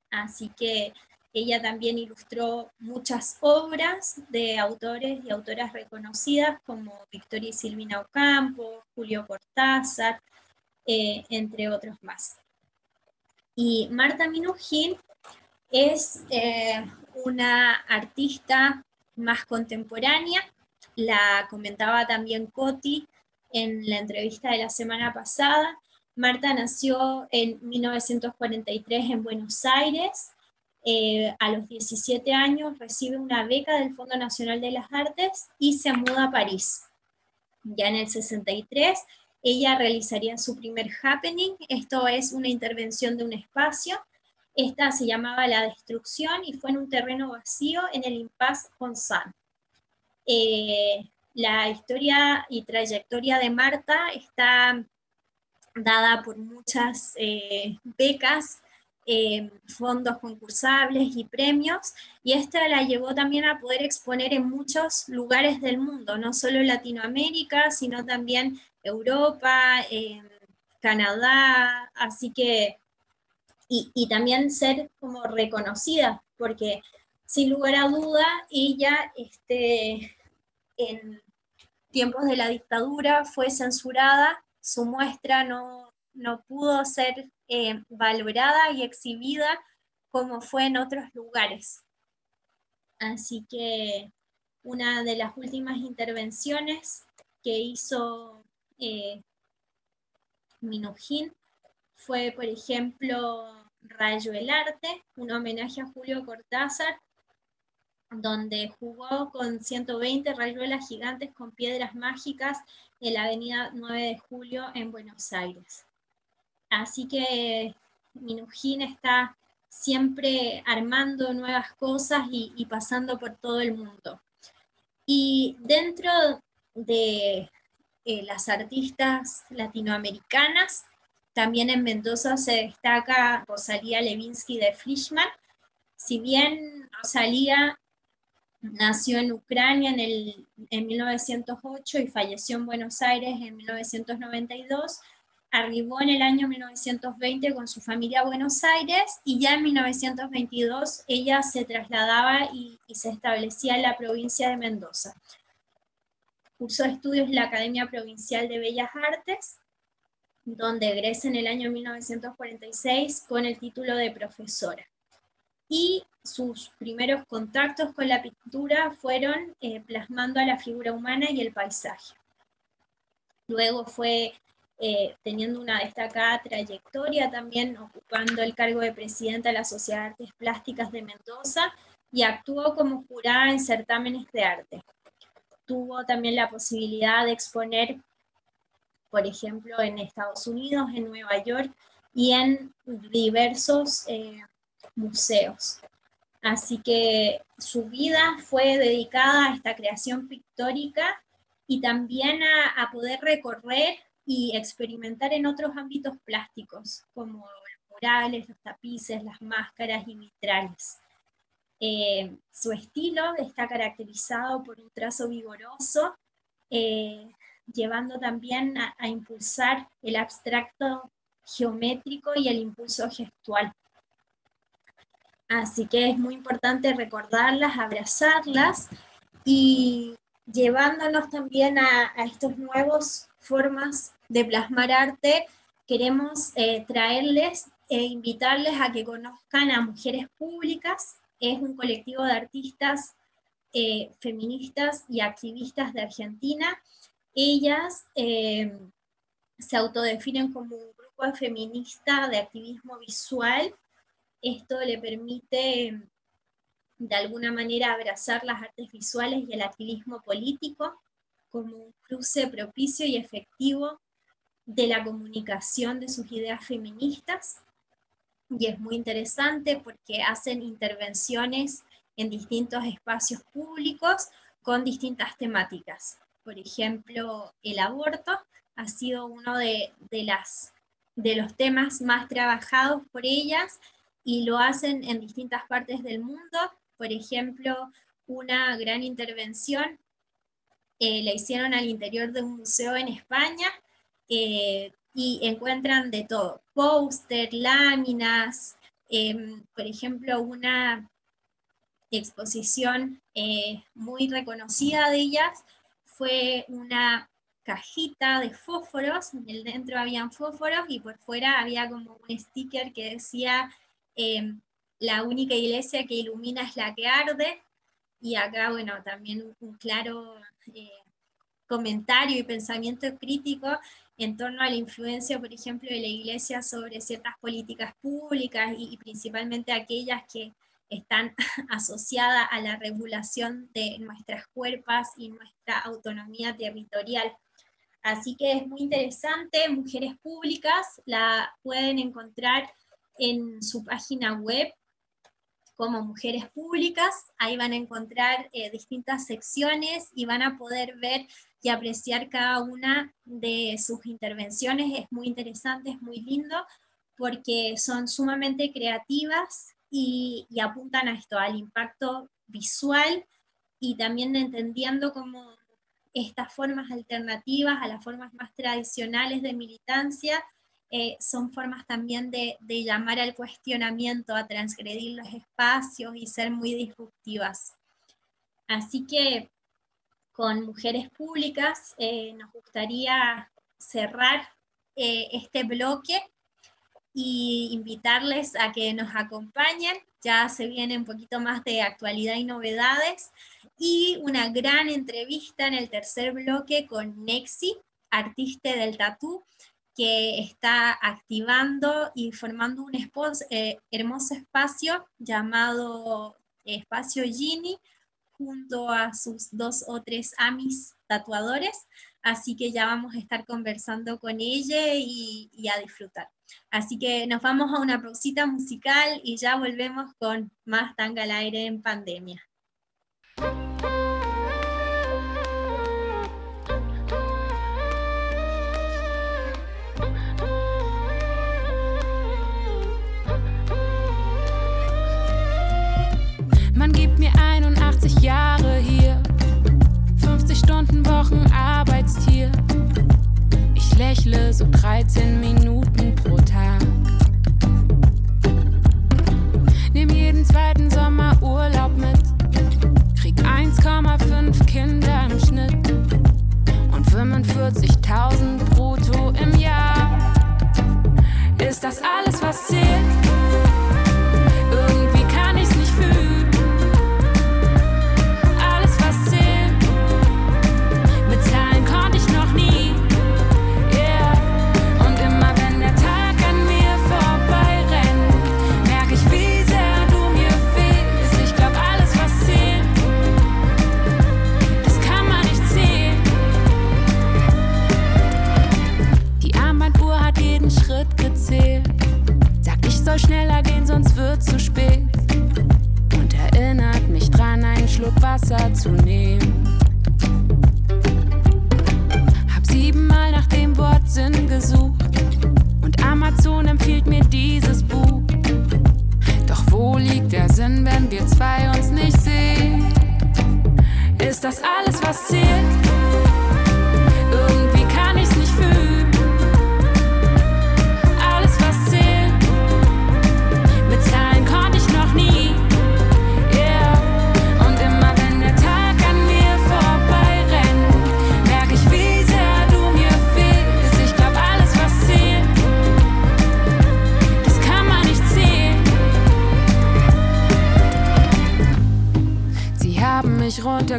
Así que ella también ilustró muchas obras de autores y autoras reconocidas como Victoria y Silvina Ocampo, Julio Cortázar, eh, entre otros más. Y Marta Minujín es eh, una artista más contemporánea la comentaba también Coti en la entrevista de la semana pasada. Marta nació en 1943 en Buenos Aires. Eh, a los 17 años recibe una beca del Fondo Nacional de las Artes y se muda a París. Ya en el 63 ella realizaría su primer happening, esto es una intervención de un espacio. Esta se llamaba La Destrucción y fue en un terreno vacío en el Impasse Ponsan. Eh, la historia y trayectoria de Marta está dada por muchas eh, becas, eh, fondos concursables y premios, y esta la llevó también a poder exponer en muchos lugares del mundo, no solo Latinoamérica, sino también Europa, Canadá, así que, y, también ser como reconocida, porque sin lugar a duda, ella este, en tiempos de la dictadura fue censurada, su muestra no, pudo ser eh, valorada y exhibida como fue en otros lugares. Así que una de las últimas intervenciones que hizo Minujín fue, por ejemplo, Rayo el Arte, un homenaje a Julio Cortázar, donde jugó con 120 rayuelas gigantes con piedras mágicas en la avenida 9 de Julio en Buenos Aires. Así que Minujín está siempre armando nuevas cosas y, pasando por todo el mundo. Y dentro de eh, las artistas latinoamericanas, también en Mendoza se destaca Rosalía Levinsky de Fleischmann. Si bien Rosalía nació en Ucrania en, el, en 1908 y falleció en Buenos Aires en 1992 arribó en el año 1920 con su familia a Buenos Aires y ya en 1922 ella se trasladaba y, se establecía en la provincia de Mendoza. Cursó estudios en la Academia Provincial de Bellas Artes, donde egresa en el año 1946 con el título de profesora. Y sus primeros contactos con la pintura fueron eh, plasmando a la figura humana y el paisaje. Luego fue eh, teniendo una destacada trayectoria también ocupando el cargo de presidenta de la Sociedad de Artes Plásticas de Mendoza y actuó como jurada en certámenes de arte. Tuvo también la posibilidad de exponer, por ejemplo, en Estados Unidos, en Nueva York y en diversos eh, museos. Así que su vida fue dedicada a esta creación pictórica y también a, poder recorrer y experimentar en otros ámbitos plásticos, como los murales, los tapices, las máscaras y vitrales. Eh, su estilo está caracterizado por un trazo vigoroso, eh, llevando también a, impulsar el abstracto geométrico y el impulso gestual. Así que es muy importante recordarlas, abrazarlas y llevándonos también a, a estos nuevos formas de plasmar arte, queremos eh, traerles e invitarles a que conozcan a Mujeres Públicas. Es un colectivo de artistas eh, feministas y activistas de Argentina. Ellas eh, se autodefinen como un grupo feminista de activismo visual. Esto le permite de alguna manera abrazar las artes visuales y el activismo político como un cruce propicio y efectivo de la comunicación de sus ideas feministas. Y es muy interesante porque hacen intervenciones en distintos espacios públicos con distintas temáticas. Por ejemplo, el aborto ha sido uno de, las, de los temas más trabajados por ellas y lo hacen en distintas partes del mundo. Por ejemplo, una gran intervención eh, la hicieron al interior de un museo en España eh, y encuentran de todo, póster, láminas, em, por ejemplo, una exposición eh, muy reconocida de ellas fue una cajita de fósforos, en el dentro habían fósforos y por fuera había como un sticker que decía em, la única iglesia que ilumina es la que arde, y acá, bueno, también un, claro eh, comentario y pensamiento crítico en torno a la influencia, por ejemplo, de la Iglesia sobre ciertas políticas públicas y, principalmente aquellas que están asociadas a la regulación de nuestras cuerpos y nuestra autonomía territorial. Así que es muy interesante, Mujeres Públicas la pueden encontrar en su página web como mujeres públicas. Ahí van a encontrar eh, distintas secciones y van a poder ver y apreciar cada una de sus intervenciones. Es muy interesante, es muy lindo, porque son sumamente creativas y, apuntan a esto, al impacto visual y también entendiendo cómo estas formas alternativas a las formas más tradicionales de militancia eh, son formas también de, llamar al cuestionamiento, a transgredir los espacios y ser muy disruptivas. Así que con mujeres públicas eh, nos gustaría cerrar eh, este bloque y invitarles a que nos acompañen. Ya se viene un poquito más de actualidad y novedades y una gran entrevista en el tercer bloque con Nexi, artista del tatú, que está activando y formando un eh, hermoso espacio llamado Espacio Gini junto a sus dos o tres amis tatuadores, así que ya vamos a estar conversando con ella y, y a disfrutar. Así que nos vamos a una pausita musical y ya volvemos con más tanga al aire en pandemia. Wochen Arbeitstier. Ich lächle so 13 Minuten pro Tag. Nehm jeden zweiten Sommer Urlaub mit. Krieg 1,5 Kinder im Schnitt und 45.000 brutto im Jahr. Ist das alles, was zählt?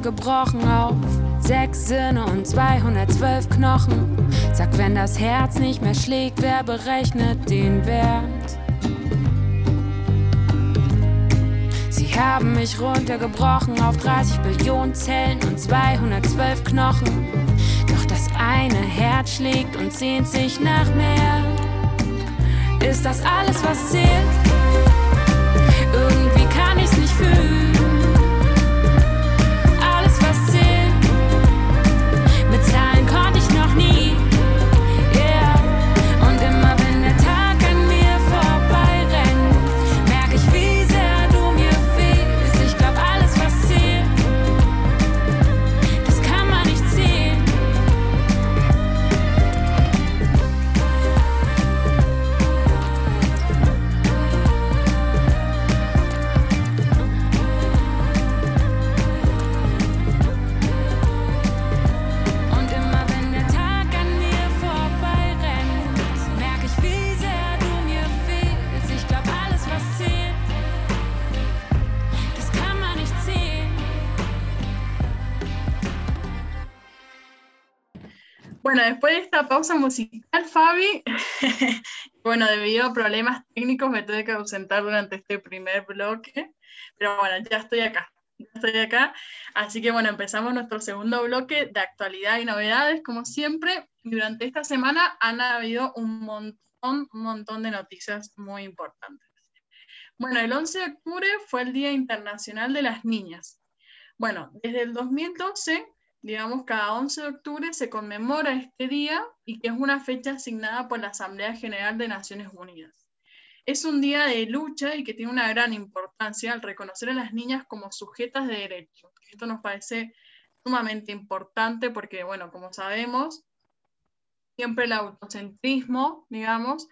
Runtergebrochen auf sechs Sinne und 212 Knochen. Sag, wenn das Herz nicht mehr schlägt, wer berechnet den Wert? Sie haben mich runtergebrochen auf 30 Billionen Zellen und 212 Knochen. Doch das eine Herz schlägt und sehnt sich nach mehr. Ist das alles, was zählt? Pausa musical, Fabi, bueno, debido a problemas técnicos me tuve que ausentar durante este primer bloque, pero bueno, ya estoy acá, ya estoy acá. Así que bueno, empezamos nuestro segundo bloque de actualidad y novedades, como siempre. Durante esta semana han habido un montón, un montón de noticias muy importantes. Bueno, el 11 de octubre fue el Día Internacional de las Niñas. Bueno, desde el 2012 digamos, cada 11 de octubre se conmemora este día y que es una fecha asignada por la Asamblea General de Naciones Unidas. Es un día de lucha y que tiene una gran importancia al reconocer a las niñas como sujetas de derecho. Esto nos parece sumamente importante porque, bueno, como sabemos, siempre el autocentrismo, digamos,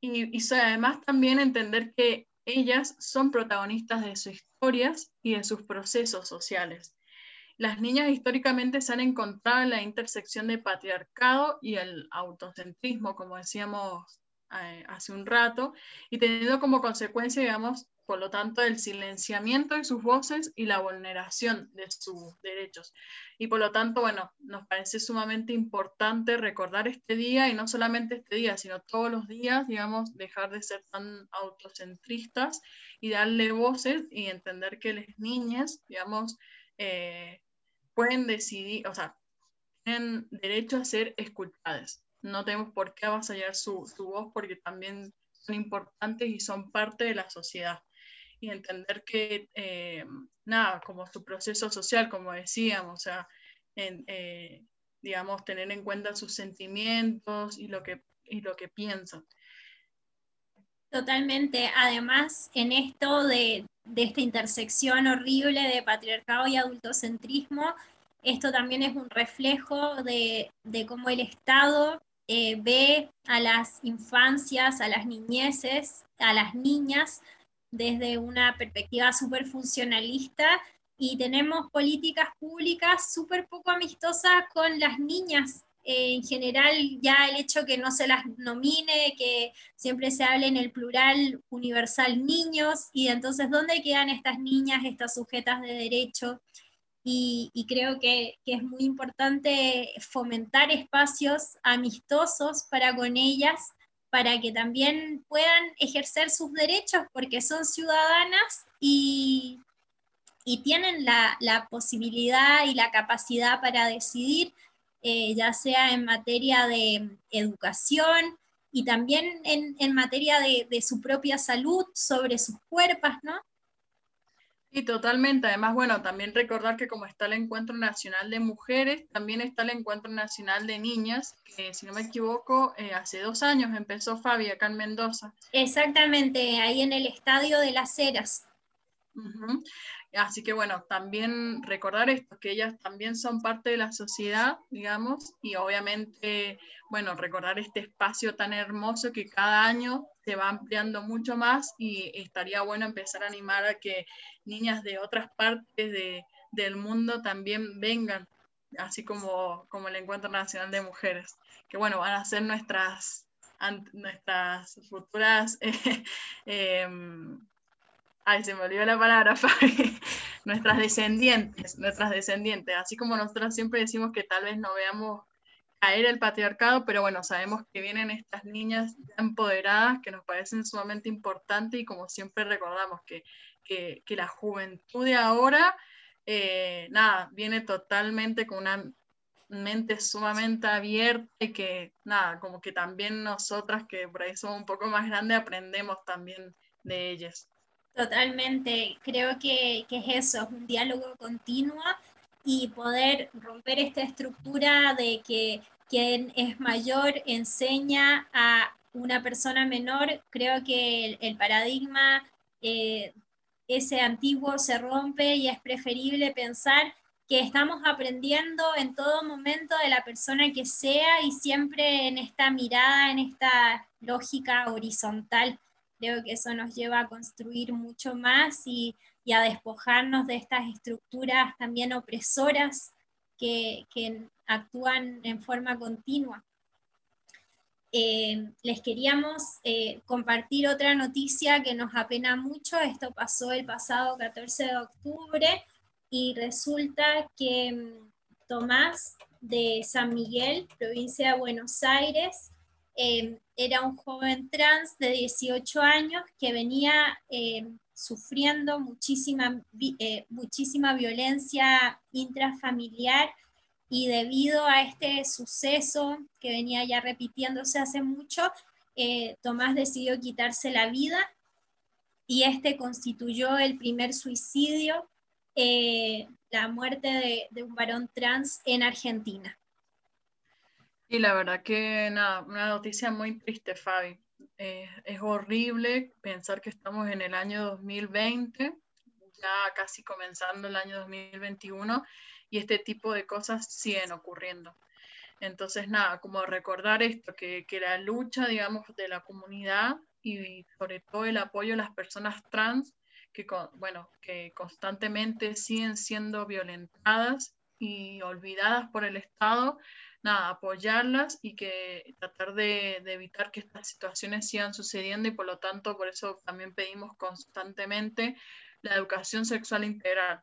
y, y además también entender que ellas son protagonistas de sus historias y de sus procesos sociales. Las niñas históricamente se han encontrado en la intersección del patriarcado y el autocentrismo, como decíamos eh, hace un rato, y teniendo como consecuencia, digamos, por lo tanto, el silenciamiento de sus voces y la vulneración de sus derechos. Y por lo tanto, bueno, nos parece sumamente importante recordar este día y no solamente este día, sino todos los días, digamos, dejar de ser tan autocentristas y darle voces y entender que las niñas, digamos, eh, pueden decidir, o sea, tienen derecho a ser escuchadas. No tenemos por qué avasallar su, su voz porque también son importantes y son parte de la sociedad. Y entender que, eh, nada, como su proceso social, como decíamos, o sea, eh, digamos, tener en cuenta sus sentimientos y lo que, y lo que piensan. Totalmente. Además, en esto de, esta intersección horrible de patriarcado y adultocentrismo, esto también es un reflejo de, cómo el Estado eh, ve a las infancias, a las niñeces, a las niñas desde una perspectiva súper funcionalista y tenemos políticas públicas súper poco amistosas con las niñas. En general, ya el hecho que no se las nomine, que siempre se hable en el plural universal niños, y entonces, ¿dónde quedan estas niñas, estas sujetas de derecho? Y, creo que, es muy importante fomentar espacios amistosos para con ellas, para que también puedan ejercer sus derechos, porque son ciudadanas y, y tienen la, posibilidad y la capacidad para decidir, eh, ya sea en materia de educación y también en, en materia de, de, su propia salud, sobre sus cuerpos, ¿no? Sí, totalmente. Además, bueno, también recordar que como está el Encuentro Nacional de Mujeres, también está el Encuentro Nacional de Niñas, que si no me equivoco, eh, hace dos años empezó Fabi acá en Mendoza. Exactamente, ahí en el Estadio de las Heras. Así que bueno, también recordar esto, que ellas también son parte de la sociedad, digamos, y obviamente, bueno, recordar este espacio tan hermoso que cada año se va ampliando mucho más y estaría bueno empezar a animar a que niñas de otras partes de, del mundo también vengan, así como, como el Encuentro Nacional de Mujeres, que bueno, van a ser nuestras, nuestras futuras... Eh, em, ay, se me olvidó la palabra, Fabi, nuestras descendientes, nuestras descendientes, así como nosotros siempre decimos que tal vez no veamos caer el patriarcado, pero bueno, sabemos que vienen estas niñas empoderadas que nos parecen sumamente importantes y como siempre recordamos que, que, la juventud de ahora, eh, nada, viene totalmente con una mente sumamente abierta y que nada, como que también nosotras que por ahí somos un poco más grandes aprendemos también de ellas. Totalmente, creo que, que, es eso, es un diálogo continuo y poder romper esta estructura de que quien es mayor enseña a una persona menor, creo que el, paradigma eh, ese antiguo se rompe y es preferible pensar que estamos aprendiendo en todo momento de la persona que sea y siempre en esta mirada, en esta lógica horizontal Creo que eso nos lleva a construir mucho más y, a despojarnos de estas estructuras también opresoras que, actúan en forma continua. Eh, les queríamos eh, compartir otra noticia que nos apena mucho. Esto pasó el pasado 14 de octubre y resulta que mm, Tomás de San Miguel, provincia de Buenos Aires, eh, era un joven trans de 18 años que venía eh, sufriendo muchísima, eh, muchísima violencia intrafamiliar y debido a este suceso que venía ya repitiéndose hace mucho, Tomás decidió quitarse la vida y este constituyó el primer suicidio, la muerte de un varón trans en Argentina. Y la verdad que nada, una noticia muy triste, Fabi. Eh, es horrible pensar que estamos en el año 2020, ya casi comenzando el año 2021, y este tipo de cosas siguen ocurriendo. Entonces, nada, como recordar esto, que, que la lucha, digamos, de la comunidad y sobre todo el apoyo a las personas trans, que, bueno, que constantemente siguen siendo violentadas y olvidadas por el Estado, nada, apoyarlas y que tratar de, evitar que estas situaciones sigan sucediendo y por lo tanto por eso también pedimos constantemente la educación sexual integral.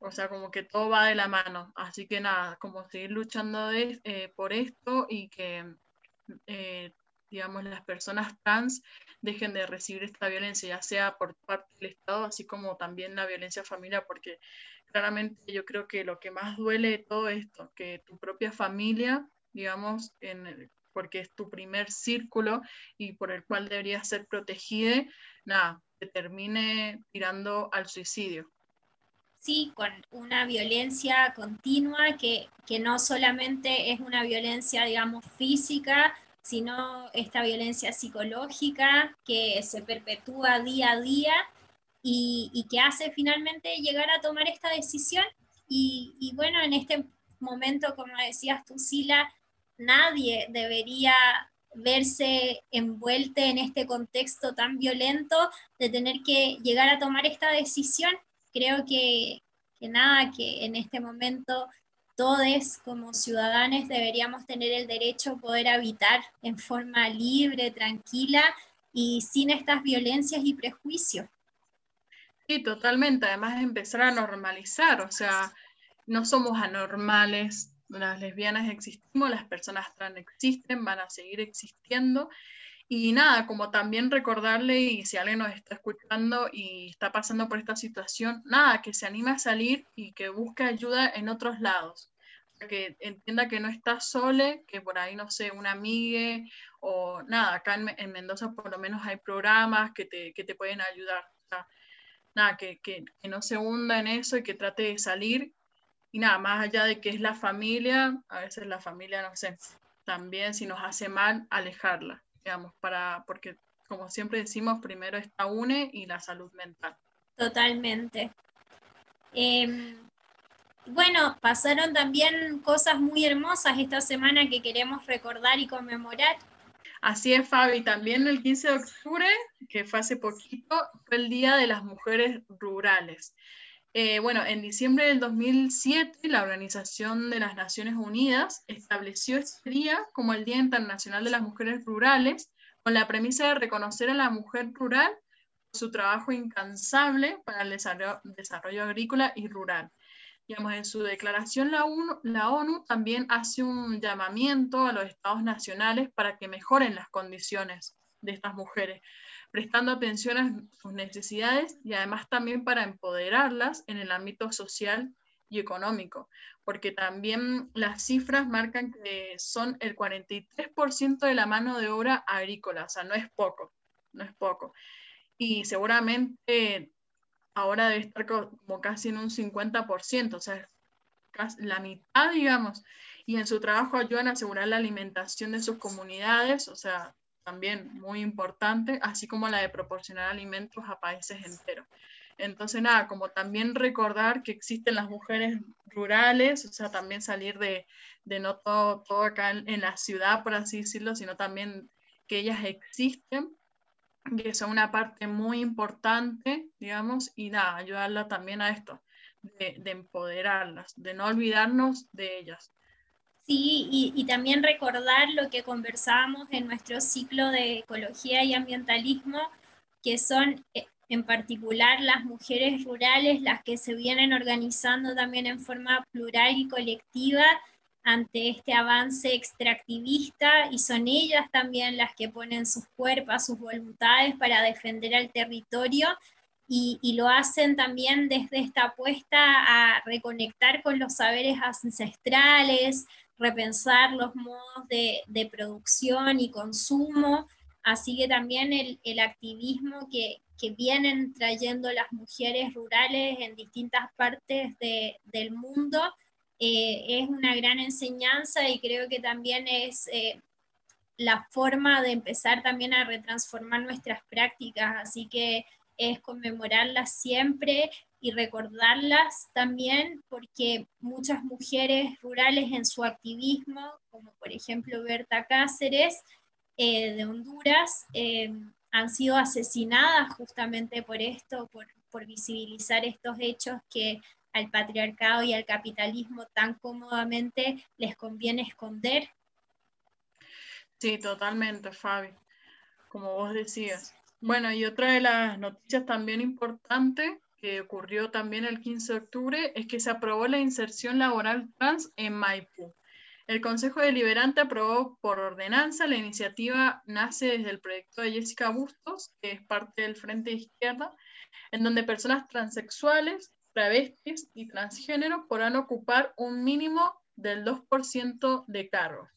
O sea, como que todo va de la mano. Así que nada, como seguir luchando eh, por esto y que, eh, digamos, las personas trans dejen de recibir esta violencia, ya sea por parte del Estado, así como también la violencia familiar, porque claramente yo creo que lo que más duele de todo esto, que tu propia familia, digamos, en porque es tu primer círculo y por el cual deberías ser protegida, nada, te termine tirando al suicidio. Sí, con una violencia continua que, que no solamente es una violencia, digamos, física, sino esta violencia psicológica que se perpetúa día a día y, que hace finalmente llegar a tomar esta decisión. Y, bueno, en este momento, como decías tú, Sila, nadie debería verse envuelta en este contexto tan violento de tener que llegar a tomar esta decisión. Creo que, que nada, que en este momento todos como ciudadanos deberíamos tener el derecho a poder habitar en forma libre, tranquila y sin estas violencias y prejuicios. Sí, totalmente. Además, empezar a normalizar, o sea, no somos anormales, las lesbianas existimos, las personas trans existen, van a seguir existiendo. Y nada, como también recordarle, y si alguien nos está escuchando y está pasando por esta situación, nada, que se anime a salir y que busque ayuda en otros lados. Que entienda que no está sole, que por ahí, no sé, una amiga o nada, acá en, Mendoza por lo menos hay programas que te, que te pueden ayudar. Nada, que, no se hunda en eso y que trate de salir y nada, más allá de que es la familia, a veces la familia, no sé, también si nos hace mal, alejarla, digamos, para, porque como siempre decimos, primero está UNE y la salud mental. Totalmente. Em, bueno, pasaron también cosas muy hermosas esta semana que queremos recordar y conmemorar. Así es, Fabi. También el 15 de octubre, que fue hace poquito, fue el Día de las Mujeres Rurales. Eh, bueno, en diciembre del 2007, la Organización de las Naciones Unidas estableció este día como el Día Internacional de las Mujeres Rurales, con la premisa de reconocer a la mujer rural por su trabajo incansable para el desarrollo, agrícola y rural. Digamos, en su declaración la la ONU también hace un llamamiento a los estados nacionales para que mejoren las condiciones de estas mujeres, prestando atención a sus necesidades y además también para empoderarlas en el ámbito social y económico, porque también las cifras marcan que son el 43% de la mano de obra agrícola, o sea, no es poco, no es poco. Y seguramente ahora debe estar como casi en un 50%, o sea, casi la mitad, digamos, y en su trabajo ayudan a asegurar la alimentación de sus comunidades, o sea, también muy importante, así como la de proporcionar alimentos a países enteros. Entonces, nada, como también recordar que existen las mujeres rurales, o sea, también salir de, de no todo, todo acá en, la ciudad, por así decirlo, sino también que ellas existen, que son una parte muy importante, digamos, y nada, ayudarla también a esto, de, de empoderarlas, de no olvidarnos de ellas. Sí, y, también recordar lo que conversábamos en nuestro ciclo de ecología y ambientalismo, que son eh, en particular las mujeres rurales las que se vienen organizando también en forma plural y colectiva ante este avance extractivista y son ellas también las que ponen sus cuerpos, sus voluntades para defender al territorio y, lo hacen también desde esta apuesta a reconectar con los saberes ancestrales, repensar los modos de, producción y consumo, así que también el, activismo que, vienen trayendo las mujeres rurales en distintas partes del mundo eh, es una gran enseñanza y creo que también es eh, la forma de empezar también a retransformar nuestras prácticas, así que es conmemorarlas siempre y recordarlas también porque muchas mujeres rurales en su activismo, como por ejemplo Berta Cáceres eh, de Honduras, han sido asesinadas justamente por esto, por, por visibilizar estos hechos que al patriarcado y al capitalismo tan cómodamente les conviene esconder. Sí, totalmente, Fabi, como vos decías. Bueno, y otra de las noticias también importantes que ocurrió también el 15 de octubre es que se aprobó la inserción laboral trans en Maipú. El Consejo Deliberante aprobó por ordenanza la iniciativa nace desde el proyecto de Jessica Bustos, que es parte del Frente Izquierda, en donde personas transexuales, travestis y transgénero podrán ocupar un mínimo del 2% de cargos.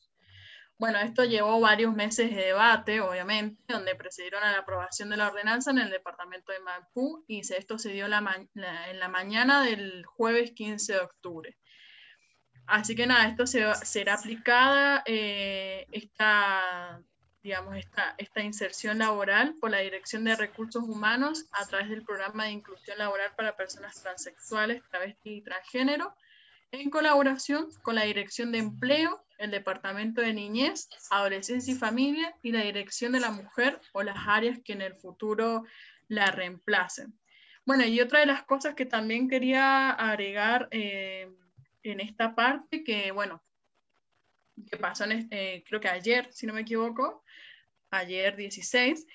Bueno, esto llevó varios meses de debate, obviamente, donde precedieron a la aprobación de la ordenanza en el departamento de Maipú y esto se dio en la mañana del jueves 15 de octubre. Así que nada, esto será aplicada, eh, esta, digamos, esta, esta inserción laboral por la Dirección de Recursos Humanos a través del programa de inclusión laboral para personas transexuales, travestis y transgénero, en colaboración con la Dirección de Empleo, el Departamento de Niñez, Adolescencia y Familia y la Dirección de la Mujer o las áreas que en el futuro la reemplacen. Bueno, y otra de las cosas que también quería agregar eh, en esta parte, que bueno, que pasó en este, creo que ayer, si no me equivoco, ayer 16,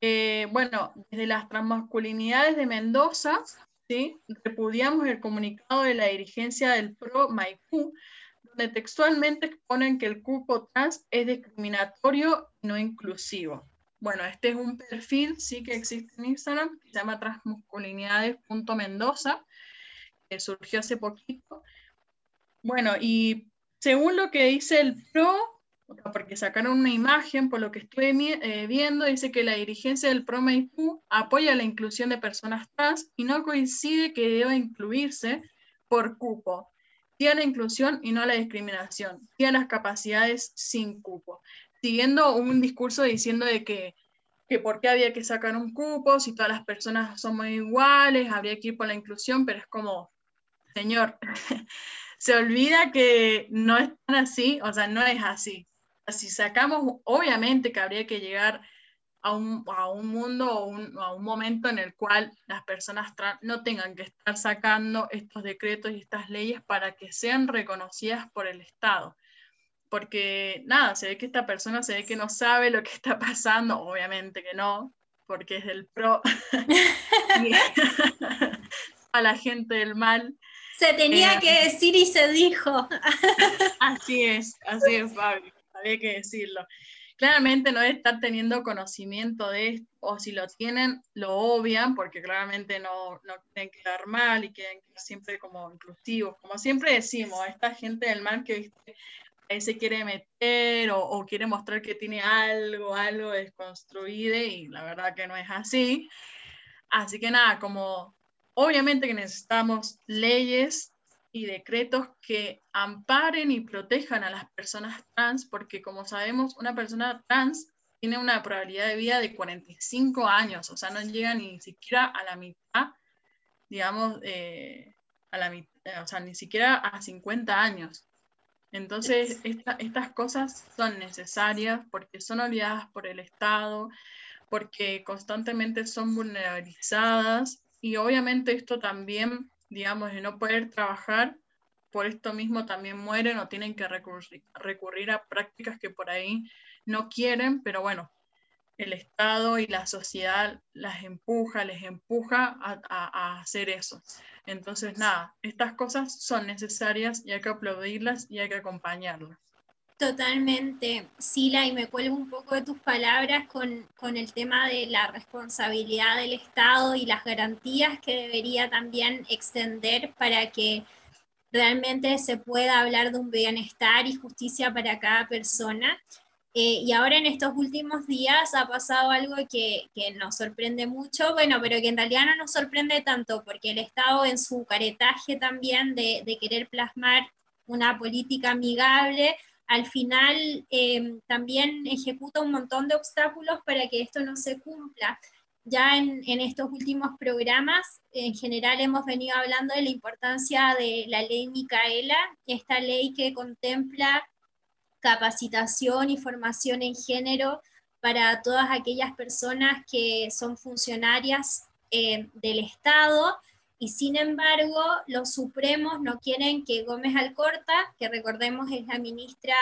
eh, bueno, desde las transmasculinidades de Mendoza, ¿sí? repudiamos el comunicado de la dirigencia del PRO Maipú, donde textualmente exponen que el cupo trans es discriminatorio y no inclusivo. Bueno, este es un perfil, sí que existe en Instagram, que se llama transmasculinidades.mendoza, que surgió hace poquito. Bueno, y según lo que dice el PRO, porque sacaron una imagen, por lo que estuve eh, viendo, dice que la dirigencia del PRO Maipú apoya la inclusión de personas trans y no coincide que deba incluirse por cupo. Sí a la inclusión y no la discriminación. Sí a las capacidades sin cupo. Siguiendo un discurso diciendo de que, que por qué había que sacar un cupo, si todas las personas somos iguales, habría que ir por la inclusión, pero es como, señor, se olvida que no es tan así, o sea, no es así si sacamos, obviamente que habría que llegar a un, a un mundo o a un momento en el cual las personas trans no tengan que estar sacando estos decretos y estas leyes para que sean reconocidas por el Estado. Porque nada, se ve que esta persona se ve que no sabe lo que está pasando, obviamente que no, porque es del PRO, a la gente del mal. Se tenía eh, que decir y se dijo. así es, así es, Fabio había que decirlo. Claramente no es estar teniendo conocimiento de esto, o si lo tienen, lo obvian, porque claramente no, no quieren quedar mal y quieren quedar siempre como inclusivos. Como siempre decimos, esta gente del mal que se quiere meter o, o, quiere mostrar que tiene algo, algo desconstruido y la verdad que no es así. Así que nada, como obviamente que necesitamos leyes y decretos que amparen y protejan a las personas trans, porque como sabemos, una persona trans tiene una probabilidad de vida de 45 años, o sea, no llega ni siquiera a la mitad, digamos, eh, a la mitad, o sea, ni siquiera a 50 años. Entonces, estas cosas son necesarias porque son olvidadas por el Estado, porque constantemente son vulnerabilizadas y obviamente esto también digamos, de no poder trabajar, por esto mismo también mueren o tienen que recurrir, a prácticas que por ahí no quieren, pero bueno, el Estado y la sociedad las empuja, les empuja a, hacer eso. Entonces, nada, estas cosas son necesarias y hay que aplaudirlas y hay que acompañarlas. Totalmente, Sila, y me cuelgo un poco de tus palabras con, con, el tema de la responsabilidad del Estado y las garantías que debería también extender para que realmente se pueda hablar de un bienestar y justicia para cada persona. Eh, y ahora en estos últimos días ha pasado algo que, que, nos sorprende mucho, bueno, pero que en realidad no nos sorprende tanto, porque el Estado en su caretaje también de, de querer plasmar una política amigable, al final em, también ejecuta un montón de obstáculos para que esto no se cumpla. Ya en, estos últimos programas, en general hemos venido hablando de la importancia de la ley Micaela, esta ley que contempla capacitación y formación en género para todas aquellas personas que son funcionarias eh, del Estado y sin embargo los supremos no quieren que Gómez Alcorta, que recordemos es la ministra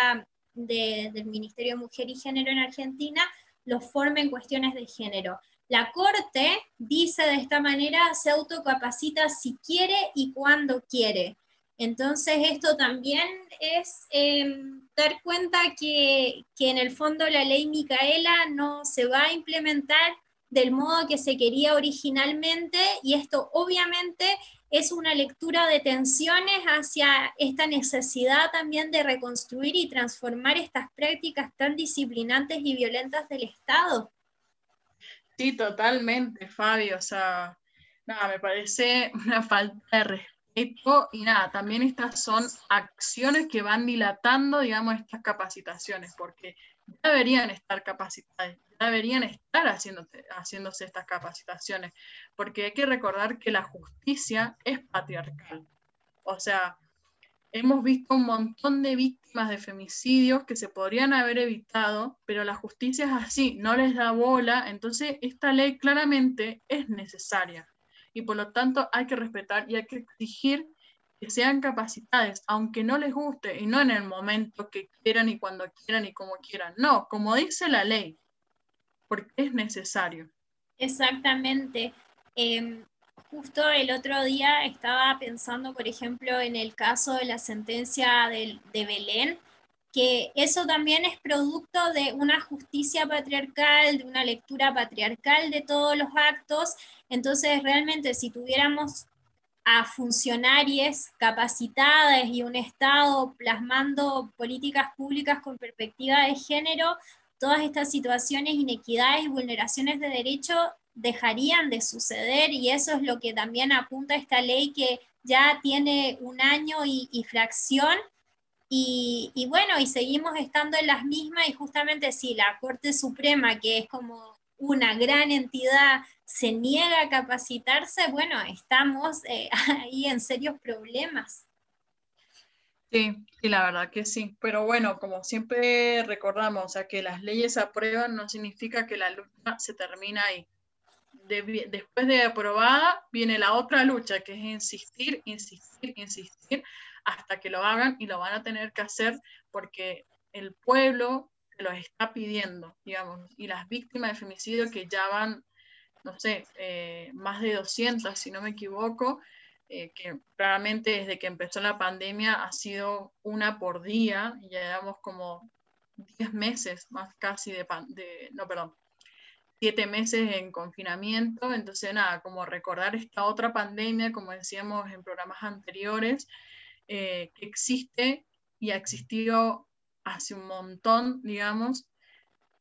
del Ministerio de Mujer y Género en Argentina, los forme en cuestiones de género. La Corte dice de esta manera, se autocapacita si quiere y cuando quiere. Entonces esto también es em, dar cuenta que, que en el fondo la ley Micaela no se va a implementar del modo que se quería originalmente y esto obviamente es una lectura de tensiones hacia esta necesidad también de reconstruir y transformar estas prácticas tan disciplinantes y violentas del Estado. Sí, totalmente, Fabio. O sea, nada, me parece una falta de respeto y nada, también estas son acciones que van dilatando, digamos, estas capacitaciones, porque deberían estar capacitadas, deberían estar haciéndose, haciéndose estas capacitaciones, porque hay que recordar que la justicia es patriarcal. O sea, hemos visto un montón de víctimas de femicidios que se podrían haber evitado, pero la justicia es así, no les da bola, entonces esta ley claramente es necesaria y por lo tanto hay que respetar y hay que exigir que sean capacitadas, aunque no les guste y no en el momento que quieran y cuando quieran y como quieran, no, como dice la ley, porque es necesario. Exactamente. Em, justo el otro día estaba pensando, por ejemplo, en el caso de la sentencia de, de Belén, que eso también es producto de una justicia patriarcal, de una lectura patriarcal de todos los actos. Entonces, realmente, si tuviéramos a funcionarias capacitadas y un Estado plasmando políticas públicas con perspectiva de género, todas estas situaciones, inequidades y vulneraciones de derechos dejarían de suceder y eso es lo que también apunta esta ley que ya tiene un año y, fracción. Y, bueno, y seguimos estando en las mismas y justamente si la Corte Suprema, que es como una gran entidad, se niega a capacitarse, bueno, estamos eh, ahí en serios problemas. Sí, sí, la verdad que sí. Pero bueno, como siempre recordamos, o sea, que las leyes aprueban no significa que la lucha se termina ahí después de aprobada, viene la otra lucha, que es insistir, insistir, insistir, hasta que lo hagan y lo van a tener que hacer porque el pueblo lo está pidiendo, digamos, y las víctimas de femicidio que ya van, no sé, eh, más de 200, si no me equivoco, eh, que claramente desde que empezó la pandemia ha sido una por día, y ya llevamos como 10 meses más casi de, no, perdón, siete meses en confinamiento, entonces nada, como recordar esta otra pandemia, como decíamos en programas anteriores, eh, que existe y ha existido hace un montón, digamos,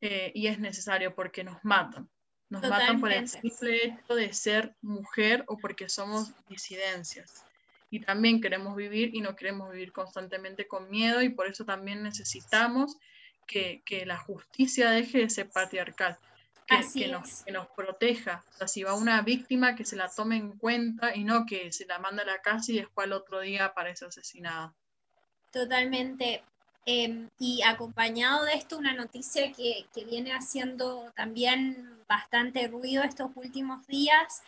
y es necesario porque nos matan. Nos matan por el simple hecho de ser mujer o porque somos disidencias. Y también queremos vivir y no queremos vivir constantemente con miedo y por eso también necesitamos que, que la justicia deje de ser patriarcal que, nos, que, nos, proteja. O sea, si va una víctima, que se la tome en cuenta y no que se la manda a la casa y después al otro día aparece asesinada. Totalmente. Em, y acompañado de esto, una noticia que, que, viene haciendo también bastante ruido estos últimos días,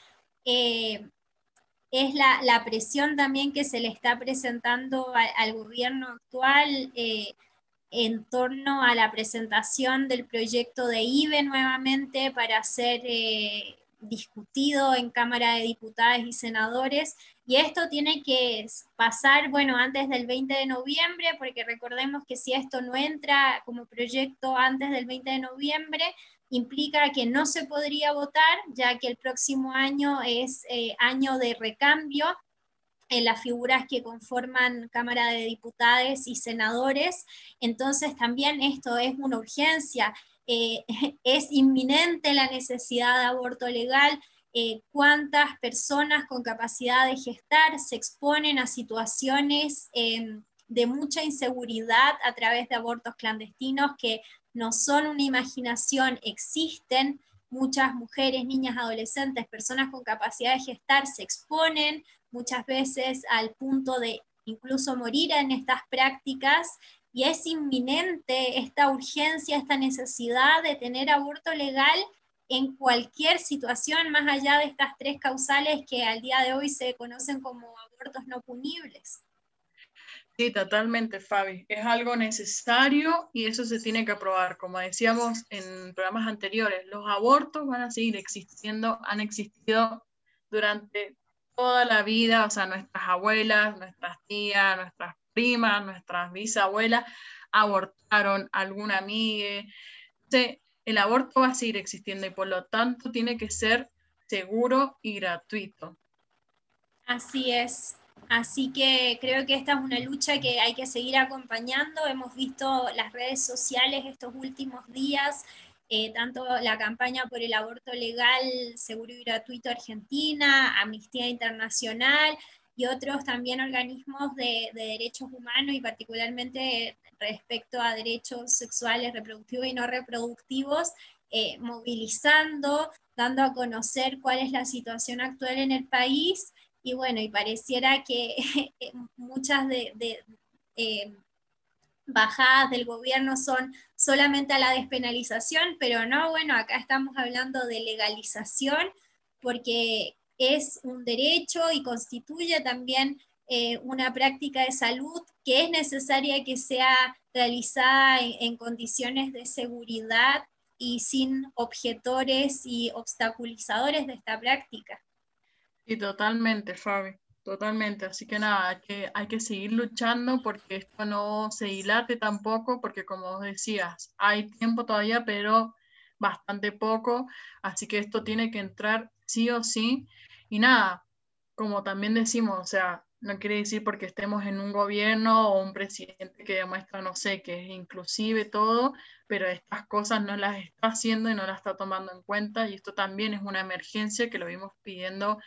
eh, es la, la, presión también que se le está presentando al gobierno actual. Eh, en torno a la presentación del proyecto de IBE nuevamente para ser eh, discutido en Cámara de Diputadas y Senadores. Y esto tiene que pasar, bueno, antes del 20 de noviembre, porque recordemos que si esto no entra como proyecto antes del 20 de noviembre, implica que no se podría votar, ya que el próximo año es eh, año de recambio en las figuras que conforman Cámara de Diputados y Senadores. Entonces también esto es una urgencia, eh, es inminente la necesidad de aborto legal. Eh, cuántas personas con capacidad de gestar se exponen a situaciones em, de mucha inseguridad a través de abortos clandestinos que no son una imaginación, existen. Muchas mujeres, niñas, adolescentes, personas con capacidad de gestar se exponen muchas veces al punto de incluso morir en estas prácticas y es inminente esta urgencia, esta necesidad de tener aborto legal en cualquier situación, más allá de estas tres causales que al día de hoy se conocen como abortos no punibles. Sí, totalmente, Fabi. Es algo necesario y eso se tiene que aprobar. Como decíamos en programas anteriores, los abortos van a seguir existiendo, han existido durante toda la vida, o sea, nuestras abuelas, nuestras tías, nuestras primas, nuestras bisabuelas abortaron, alguna amiga. El aborto va a seguir existiendo y por lo tanto tiene que ser seguro y gratuito. Así es. Así que creo que esta es una lucha que hay que seguir acompañando. Hemos visto las redes sociales estos últimos días eh, tanto la campaña por el aborto legal, seguro y gratuito Argentina, Amnistía Internacional y otros también organismos de, derechos humanos y particularmente respecto a derechos sexuales, reproductivos y no reproductivos, eh, movilizando, dando a conocer cuál es la situación actual en el país. Y bueno, y pareciera que muchas de, eh, bajadas del gobierno son solamente a la despenalización, pero no, bueno, acá estamos hablando de legalización porque es un derecho y constituye también eh, una práctica de salud que es necesaria que sea realizada en, condiciones de seguridad y sin objetores y obstaculizadores de esta práctica. Sí, totalmente, Fabi, totalmente. Así que nada, hay que, hay que seguir luchando porque esto no se dilate tampoco, porque como decías, hay tiempo todavía, pero bastante poco, así que esto tiene que entrar sí o sí. Y nada, como también decimos, o sea, no quiere decir porque estemos en un gobierno o un presidente que demuestra, no sé, que es inclusive todo, pero estas cosas no las está haciendo y no las está tomando en cuenta y esto también es una emergencia que lo vimos pidiendo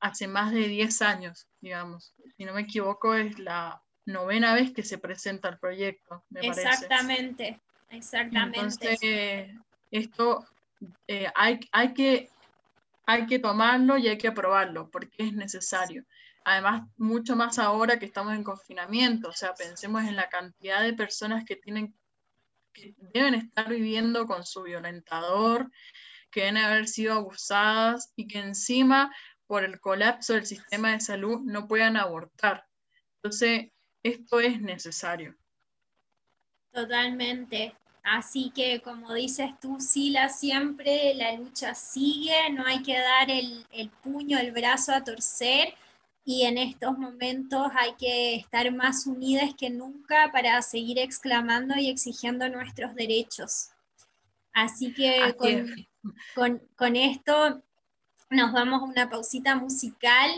hace más de 10 años, digamos. Si no me equivoco, es la novena vez que se presenta el proyecto, me exactamente, parece. Exactamente, Entonces, esto eh, hay, hay, que, hay que tomarlo y hay que aprobarlo porque es necesario además mucho más ahora que estamos en confinamiento, o sea, pensemos en la cantidad de personas que tienen que deben estar viviendo con su violentador, que deben haber sido abusadas y que encima por el colapso del sistema de salud no puedan abortar. Entonces, esto es necesario. Totalmente. Así que, como dices tú, Sila, siempre la lucha sigue, no hay que dar el, el puño, el brazo a torcer y en estos momentos hay que estar más unidas que nunca para seguir exclamando y exigiendo nuestros derechos. Así que con, esto nos vamos a una pausita musical,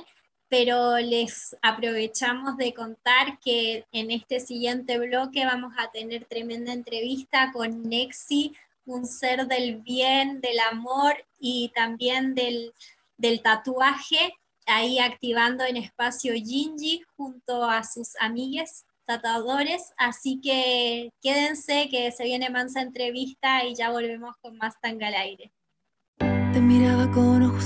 pero les aprovechamos de contar que en este siguiente bloque vamos a tener tremenda entrevista con Nexi, un ser del bien, del amor y también del, del tatuaje ahí activando en espacio Gingy junto a sus amigues tatuadores, así que quédense que se viene mansa entrevista y ya volvemos con más tanga al aire.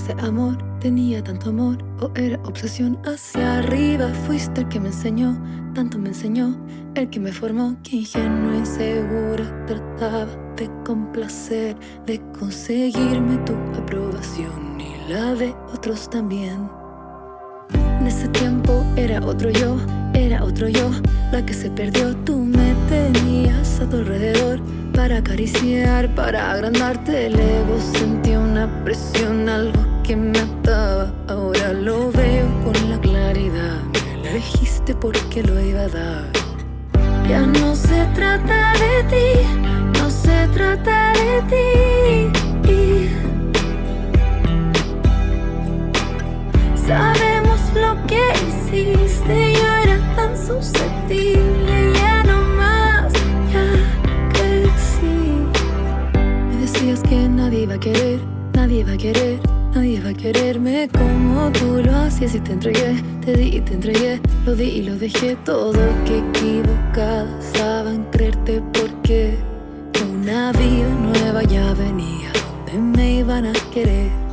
De amor, tenía tanto amor o era obsesión hacia arriba, fuiste el que me enseñó, tanto me enseñó, el que me formó, que ingenuo y segura trataba de complacer, de conseguirme tu aprobación y la de otros también. En ese tiempo era otro yo, era otro yo, la que se perdió. Tú me tenías a tu alrededor para acariciar, para agrandarte el ego. Sentí una presión, algo que me ataba. Ahora lo veo con la claridad. Me elegiste porque lo iba a dar. Ya no se trata de ti, no se trata de ti. Sabemos lo que hiciste. Yo era tan susceptible, ya no más, ya crecí. Me decías que nadie iba a querer, nadie iba a querer. Nadie iba a quererme como tú lo hacías. Y te entregué, te di y te entregué, lo di y lo dejé. Todo que equivocada estaba en creerte porque una vida nueva ya venía donde me iban a querer.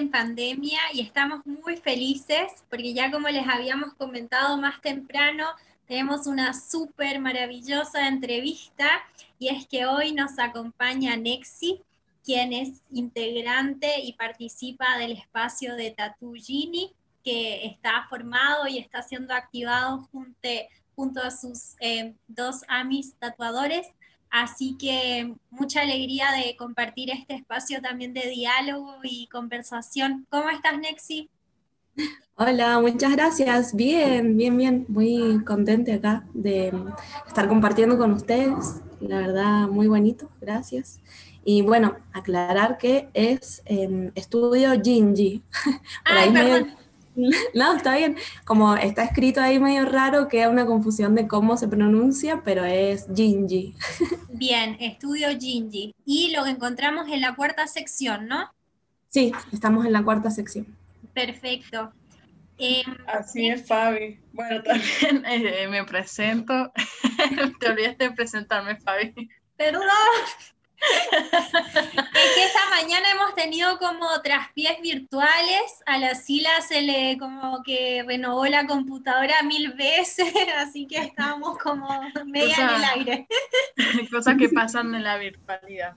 En pandemia y estamos muy felices porque ya como les habíamos comentado más temprano, tenemos una súper maravillosa entrevista y es que hoy nos acompaña Nexi, quien es integrante y participa del espacio de Tatu Gini, que está formado y está siendo activado junto, a sus eh, dos amis tatuadores Así que mucha alegría de compartir este espacio también de diálogo y conversación. ¿Cómo estás, Nexi? Hola, muchas gracias. Bien, bien, bien. Muy contente acá de estar compartiendo con ustedes. La verdad, muy bonito. Gracias. Y bueno, aclarar que es em, estudio Gingy. Ay, perdón. No, está bien. Como está escrito ahí medio raro, queda una confusión de cómo se pronuncia, pero es Gingy. Bien, estudio Gingy. Y lo encontramos en la cuarta sección, ¿no? Sí, estamos en la cuarta sección. Perfecto. Em, Así es, Fabi. Bueno, también eh, me presento. Te olvidaste de presentarme, Fabi. Perdón es que esta mañana hemos tenido como traspiés virtuales, a la Sila se le como que renovó la computadora mil veces, así que estábamos como media en el aire. Cosas que pasan en la virtualidad.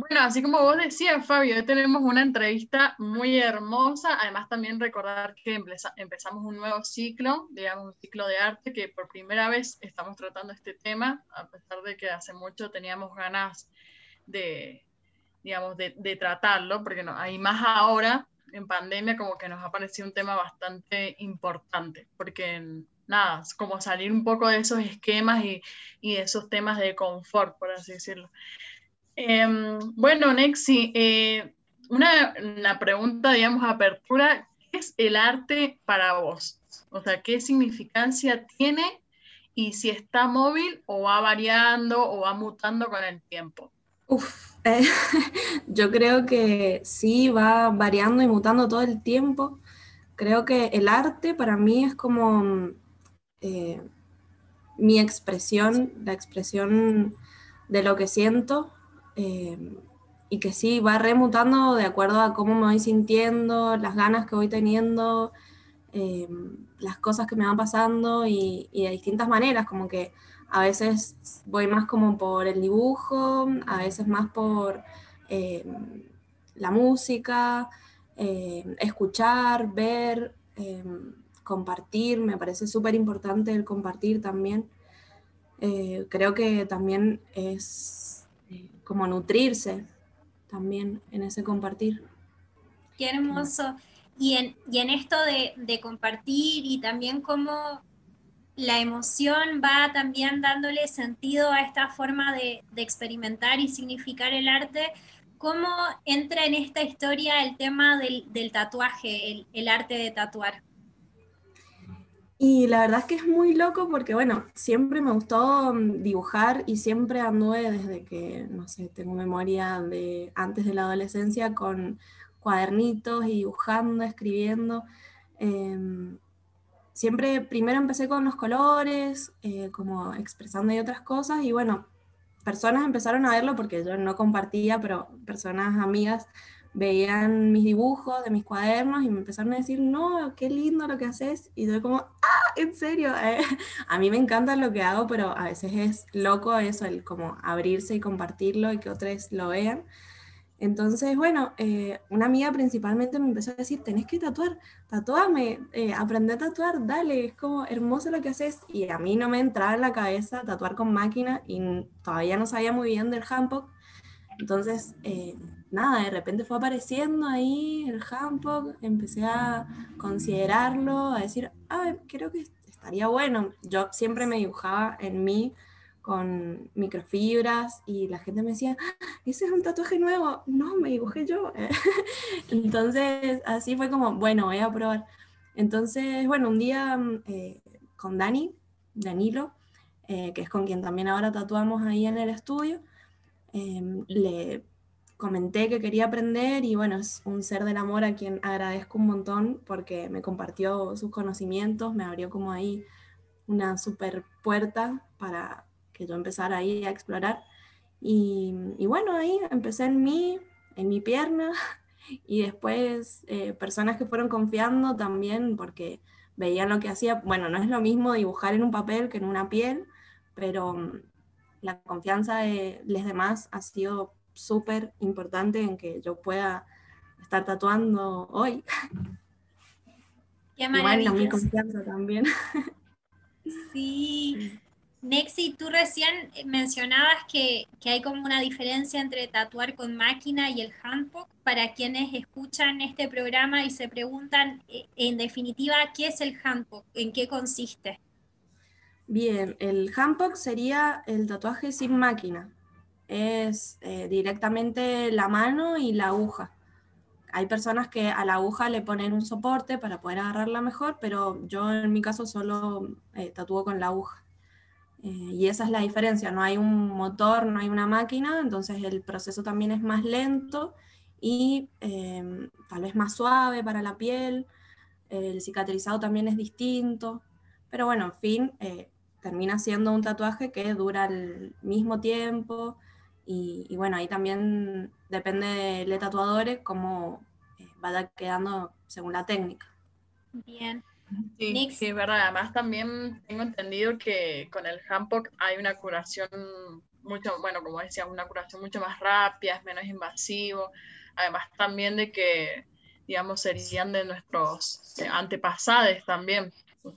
Bueno, así como vos decías, Fabio, hoy tenemos una entrevista muy hermosa. Además, también recordar que empezamos un nuevo ciclo, digamos, un ciclo de arte que por primera vez estamos tratando este tema, a pesar de que hace mucho teníamos ganas de, digamos, de, tratarlo, porque no, hay más ahora, en pandemia, como que nos ha parecido un tema bastante importante, porque nada, como salir un poco de esos esquemas y, y esos temas de confort, por así decirlo. Em, bueno, Nexi, eh, una, una, pregunta, digamos, apertura, ¿qué es el arte para vos? O sea, ¿qué significancia tiene y si está móvil o va variando o va mutando con el tiempo? Uf, eh, yo creo que sí, va variando y mutando todo el tiempo. Creo que el arte para mí es como eh, mi expresión, la expresión de lo que siento eh, y que sí, va remutando de acuerdo a cómo me voy sintiendo, las ganas que voy teniendo, las cosas que me van pasando y, de distintas maneras, como que a veces voy más como por el dibujo, a veces más por eh, la música, eh, escuchar, ver, eh, compartir. Me parece súper importante el compartir también. creo que también es como nutrirse también en ese compartir. Qué hermoso. Y en, y en esto de, de compartir y también cómo la emoción va también dándole sentido a esta forma de, experimentar y significar el arte. ¿Cómo entra en esta historia el tema del, tatuaje, el, arte de tatuar? Y la verdad es que es muy loco porque, bueno, siempre me gustó mm, dibujar y siempre anduve desde que, no sé, tengo memoria de antes de la adolescencia con cuadernitos y dibujando, escribiendo. Em, siempre primero empecé con los colores, eh, como expresando y otras cosas, y bueno, personas empezaron a verlo porque yo no compartía, pero personas amigas veían mis dibujos de mis cuadernos y me empezaron a decir, no, qué lindo lo que haces. Y yo como, ah, en serio, a mí me encanta lo que hago, pero a veces es loco eso, el como abrirse y compartirlo y que otros lo vean. Entonces, bueno, eh, una amiga principalmente me empezó a decir, tenés que tatuar, tatuame, eh, aprende a tatuar, dale, es como hermoso lo que haces. Y a mí no me entraba en la cabeza tatuar con máquina y todavía no sabía muy bien del handpoke. Entonces, eh, nada, de repente fue apareciendo ahí el handpoke, empecé a considerarlo, a decir, ah, creo que estaría bueno. Yo siempre me dibujaba en mí con microfibras y la gente me decía, ah, ese es un tatuaje nuevo, no, me dibujé yo. Entonces, así fue como, bueno, voy a probar. Entonces, bueno, un día eh, con Dani, Danilo, eh, que es con quien también ahora tatuamos ahí en el estudio, em, le comenté que quería aprender y bueno, es un ser del amor a quien agradezco un montón porque me compartió sus conocimientos, me abrió como ahí una super puerta para, que yo empezara ahí a explorar. Y, y bueno, ahí empecé en mí, en mi pierna, y después eh, personas que fueron confiando también porque veían lo que hacía. Bueno, no es lo mismo dibujar en un papel que en una piel, pero mm, la confianza de los demás ha sido súper importante en que yo pueda estar tatuando hoy. Qué maravilloso. mi confianza también. Sí. Nexi, tú recién mencionabas que, hay como una diferencia entre tatuar con máquina y el handbook. Para quienes escuchan este programa y se preguntan, eh, en definitiva, ¿qué es el handbook? ¿En qué consiste? Bien, el handbook sería el tatuaje sin máquina. Es eh, directamente la mano y la aguja. Hay personas que a la aguja le ponen un soporte para poder agarrarla mejor, pero yo en mi caso solo eh, tatúo con la aguja. Eh, y esa es la diferencia, no hay un motor, no hay una máquina, entonces el proceso también es más lento y em, tal vez más suave para la piel, el cicatrizado también es distinto, pero bueno, en fin, eh, termina siendo un tatuaje que dura el mismo tiempo y, bueno, ahí también depende de tatuadores cómo eh, vaya quedando según la técnica. Bien. Sí, sí, es verdad. Además, también tengo entendido que con el Hampok hay una curación mucho, bueno, como decía, una curación mucho más rápida, es menos invasivo. Además, también de que, digamos, serían de nuestros antepasados también.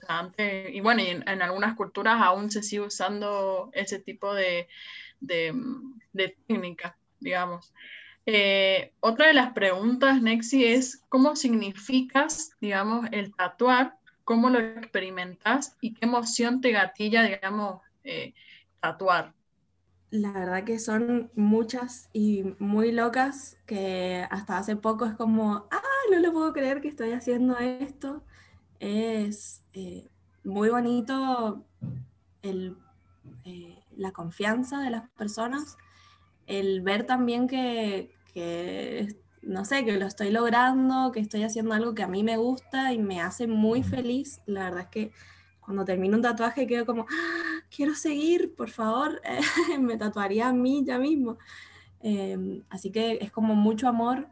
antes, y bueno, y en, algunas culturas aún se sigue usando ese tipo de, de, técnica, digamos. Eh, otra de las preguntas, Nexi, es cómo significas, digamos, el tatuar cómo lo experimentas y qué emoción te gatilla, digamos, eh, tatuar. La verdad que son muchas y muy locas que hasta hace poco es como, ah, no lo puedo creer que estoy haciendo esto. Es eh, muy bonito el, la confianza de las personas, el ver también que, que no sé, que lo estoy logrando, que estoy haciendo algo que a mí me gusta y me hace muy feliz. La verdad es que cuando termino un tatuaje quedo como, ¡Ah, quiero seguir, por favor, me tatuaría a mí ya mismo. Em, así que es como mucho amor,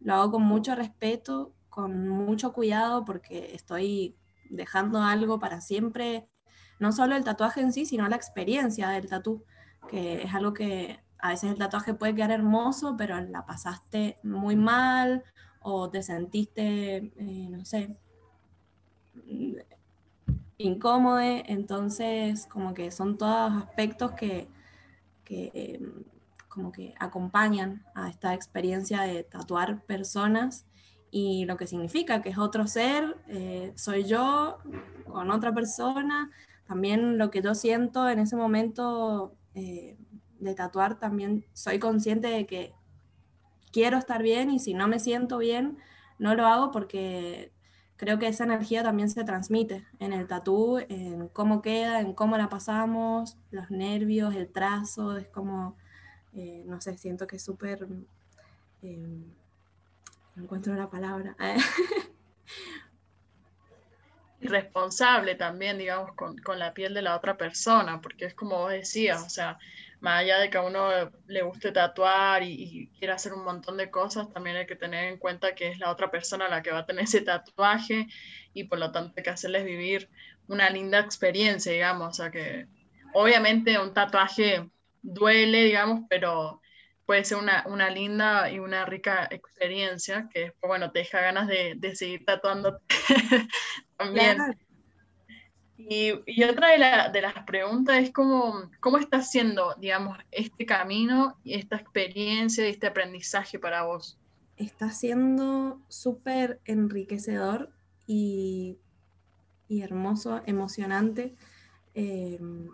lo hago con mucho respeto, con mucho cuidado, porque estoy dejando algo para siempre, no solo el tatuaje en sí, sino la experiencia del tatu, que es algo que a veces el tatuaje puede quedar hermoso, pero la pasaste muy mal o te sentiste, eh, no sé, incómodo, entonces como que son todos aspectos que, como que acompañan a esta experiencia de tatuar personas. Y lo que significa que es otro ser, eh, soy yo con otra persona, también lo que yo siento en ese momento eh, de tatuar también soy consciente de que quiero estar bien y si no me siento bien, no lo hago porque creo que esa energía también se transmite en el tatú, en cómo queda, en cómo la pasamos, los nervios, el trazo, es como, eh, no sé, siento que es súper, eh, no encuentro la palabra. responsable también, digamos, con, con, la piel de la otra persona, porque es como vos decías, o sea, más allá de que a uno le guste tatuar y, quiera hacer un montón de cosas, también hay que tener en cuenta que es la otra persona la que va a tener ese tatuaje y por lo tanto hay que hacerles vivir una linda experiencia, digamos, o sea que obviamente un tatuaje duele, digamos, pero puede ser una, una linda y una rica experiencia que bueno, te deja ganas de, de seguir tatuando también. Y, otra de, las preguntas es cómo, cómo está siendo, digamos, este camino y esta experiencia y este aprendizaje para vos. Está siendo súper enriquecedor y, hermoso, emocionante. Em,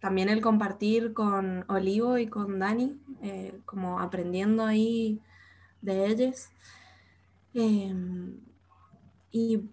también el compartir con Olivo y con Dani, eh, como aprendiendo ahí de ellos. Em, y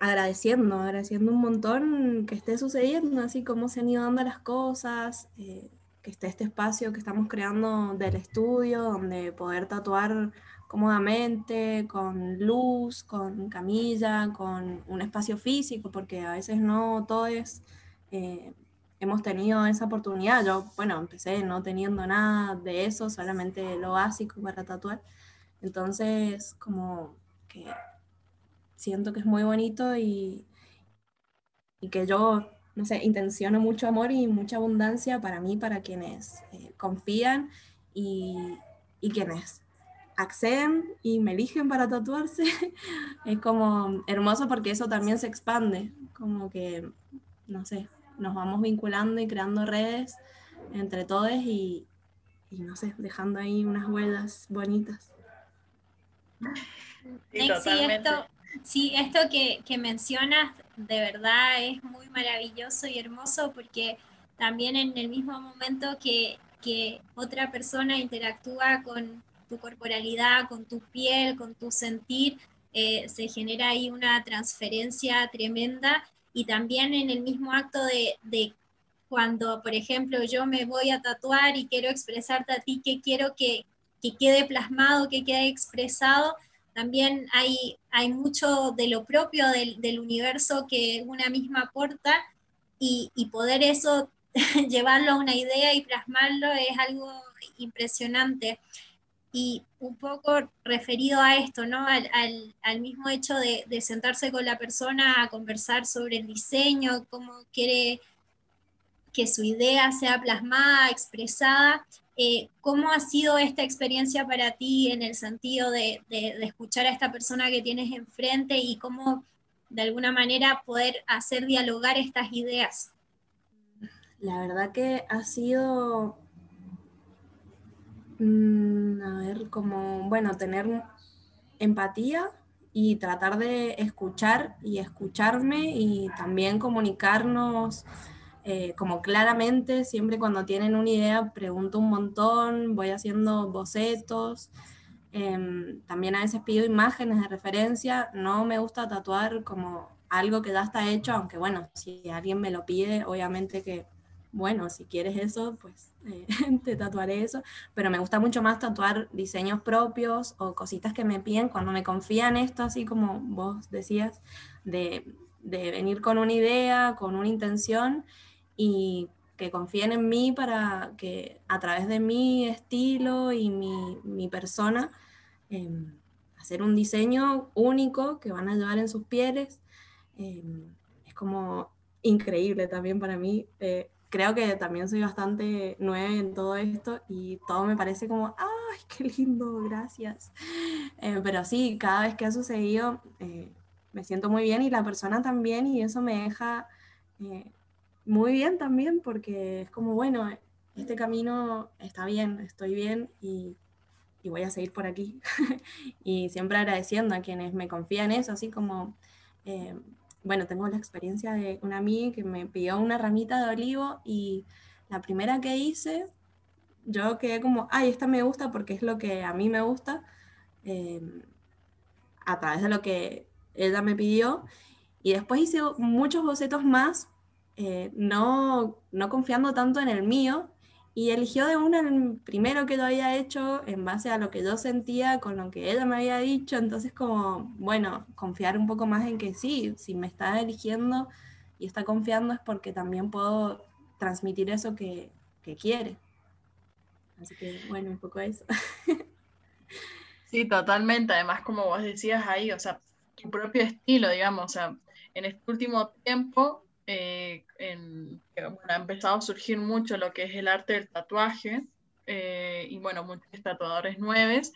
agradeciendo, agradeciendo un montón que esté sucediendo, así como se han ido dando las cosas, eh, que esté este espacio que estamos creando del estudio, donde poder tatuar cómodamente, con luz, con camilla, con un espacio físico, porque a veces no todo es eh, hemos tenido esa oportunidad. Yo, bueno, empecé no teniendo nada de eso, solamente lo básico para tatuar. Entonces, como que siento que es muy bonito y, y que yo, no sé, intenciono mucho amor y mucha abundancia para mí, para quienes eh, confían y, y quienes acceden y me eligen para tatuarse, es como hermoso porque eso también se expande, como que, no sé, nos vamos vinculando y creando redes entre todos y, y no sé, dejando ahí unas huellas bonitas. Sí, esto, sí, esto que, que, mencionas de verdad es muy maravilloso y hermoso porque también en el mismo momento que, que otra persona interactúa con tu corporalidad, con tu piel, con tu sentir, eh, se genera ahí una transferencia tremenda y también en el mismo acto de, de, cuando, por ejemplo, yo me voy a tatuar y quiero expresarte a ti que quiero que, que quede plasmado, que quede expresado, también hay, hay mucho de lo propio del, del universo que una misma aporta y, y poder eso llevarlo a una idea y plasmarlo es algo impresionante y un poco referido a esto, ¿no? Al, al, mismo hecho de, de, sentarse con la persona a conversar sobre el diseño, cómo quiere que su idea sea plasmada, expresada. Eh, ¿Cómo ha sido esta experiencia para ti en el sentido de, escuchar a esta persona que tienes enfrente y cómo de alguna manera poder hacer dialogar estas ideas? La verdad que ha sido Mm, a ver, como, bueno, tener empatía y tratar de escuchar y escucharme y también comunicarnos eh, como claramente, siempre cuando tienen una idea pregunto un montón, voy haciendo bocetos, em, también a veces pido imágenes de referencia, no me gusta tatuar como algo que ya está hecho, aunque bueno, si alguien me lo pide, obviamente que bueno, si quieres eso, pues eh, te tatuaré eso, pero me gusta mucho más tatuar diseños propios o cositas que me piden cuando me confían esto, así como vos decías, de, venir con una idea, con una intención y que confíen en mí para que a través de mi estilo y mi, persona, em, hacer un diseño único que van a llevar en sus pieles. Em, es como increíble también para mí. Eh, creo que también soy bastante nueva en todo esto y todo me parece como, ¡ay, qué lindo! Gracias. Eh, pero sí, cada vez que ha sucedido eh, me siento muy bien y la persona también y eso me deja muy bien también porque es como, bueno, este camino está bien, estoy bien y, voy a seguir por aquí. y siempre agradeciendo a quienes me confían eso, así como bueno, tengo la experiencia de una amiga que me pidió una ramita de olivo y la primera que hice, yo quedé como, ay, esta me gusta porque es lo que a mí me gusta, em, a través de lo que ella me pidió. Y después hice muchos bocetos más, eh, no, no confiando tanto en el mío, y eligió de una el primero que lo había hecho en base a lo que yo sentía con lo que ella me había dicho, entonces como, bueno, confiar un poco más en que sí, si me está eligiendo y está confiando es porque también puedo transmitir eso que, que quiere. Así que bueno, un poco eso. Sí, totalmente. Además, como vos decías ahí, o sea, tu propio estilo, digamos, o sea, en este último tiempo eh, en, ha empezado a surgir mucho lo que es el arte del tatuaje eh, y bueno, muchos tatuadores nuevos.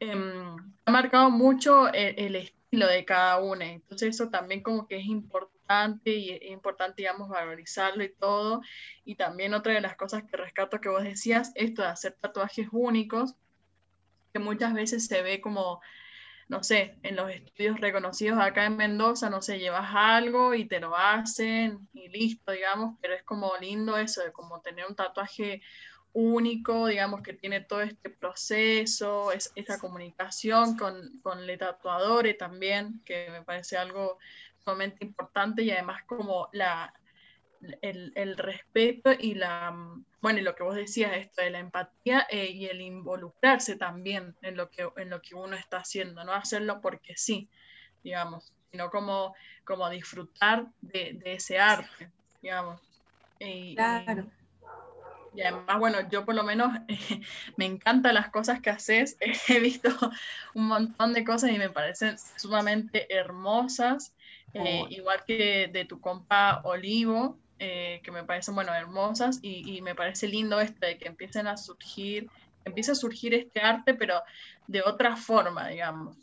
Em, ha marcado mucho el, estilo de cada uno, entonces eso también como que es importante y es importante, digamos, valorizarlo y todo. Y también otra de las cosas que rescato que vos decías, esto de hacer tatuajes únicos, que muchas veces se ve como no sé, en los estudios reconocidos acá en Mendoza, no sé, llevas algo y te lo hacen y listo, digamos, pero es como lindo eso de como tener un tatuaje único, digamos, que tiene todo este proceso, es, esa comunicación con, con el tatuador también, que me parece algo sumamente importante y además como la, el, el, respeto y la, bueno, y lo que vos decías, esto de la empatía eh, y el involucrarse también en lo, que, en lo que uno está haciendo, no hacerlo porque sí, digamos, sino como, como disfrutar de, de ese arte, digamos. claro. Y además, bueno, yo por lo menos me encantan las cosas que haces. He visto un montón de cosas y me parecen sumamente hermosas. Eh, igual que de tu compa Olivo, eh, que me parecen, bueno, hermosas. Y, y, me parece lindo esto de que empiecen a surgir, empieza a surgir este arte, pero de otra forma, digamos.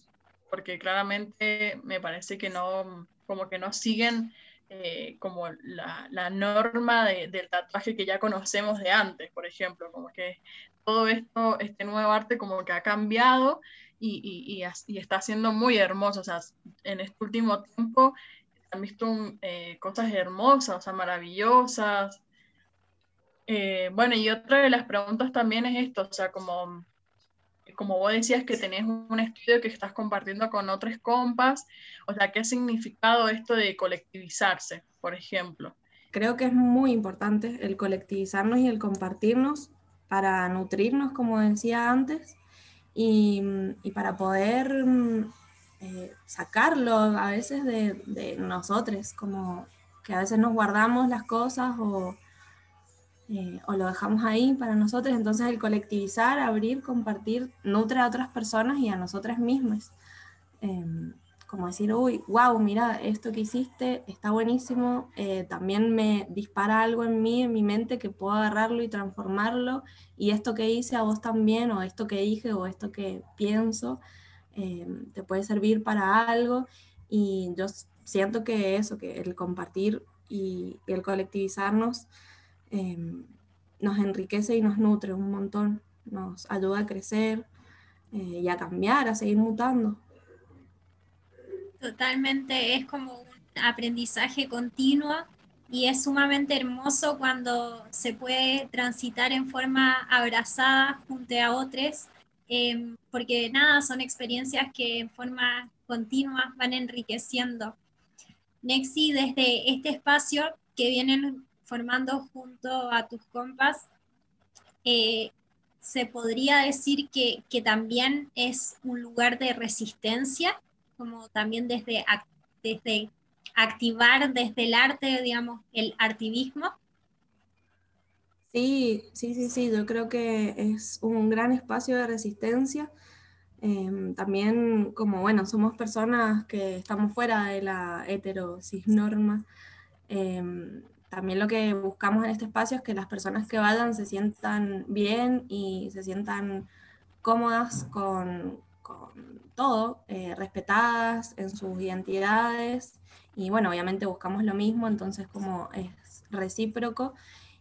Porque claramente me parece que no, como que no siguen eh, como la, norma del tatuaje que ya conocemos de antes, por ejemplo, como que todo esto, este nuevo arte como que ha cambiado y, está siendo muy hermoso, o sea, en este último tiempo han visto eh, cosas hermosas, o sea, maravillosas. Eh, bueno, y otra de las preguntas también es esto, o sea, como como vos decías que tenés un estudio que estás compartiendo con otros compas, o sea, ¿qué ha significado esto de colectivizarse, por ejemplo? Creo que es muy importante el colectivizarnos y el compartirnos para nutrirnos, como decía antes, y, para poder mm, eh, sacarlo a veces de, nosotros, como que a veces nos guardamos las cosas o eh, o lo dejamos ahí para nosotros. Entonces el colectivizar, abrir, compartir, nutre a otras personas y a nosotras mismas. Em, como decir, uy, wow, mira, esto que hiciste está buenísimo, eh, también me dispara algo en mí, en mi mente, que puedo agarrarlo y transformarlo, y esto que hice a vos también, o esto que dije, o esto que pienso, em, te puede servir para algo, y yo siento que eso, que el compartir y el colectivizarnos, Em, nos enriquece y nos nutre un montón, nos ayuda a crecer eh, y a cambiar, a seguir mutando. Totalmente, es como un aprendizaje continuo y es sumamente hermoso cuando se puede transitar en forma abrazada junto a otros, em, porque nada, son experiencias que en forma continua van enriqueciendo. Nexi, desde este espacio que vienen formando junto a tus compas, eh, se podría decir que, también es un lugar de resistencia, como también desde, desde activar desde el arte, digamos, el artivismo. Sí, sí, sí, sí, yo creo que es un gran espacio de resistencia. Em, también como, bueno, somos personas que estamos fuera de la heterosis norma, em, también lo que buscamos en este espacio es que las personas que vayan se sientan bien y se sientan cómodas con, todo, eh, respetadas en sus identidades. Y bueno, obviamente buscamos lo mismo, entonces como es recíproco.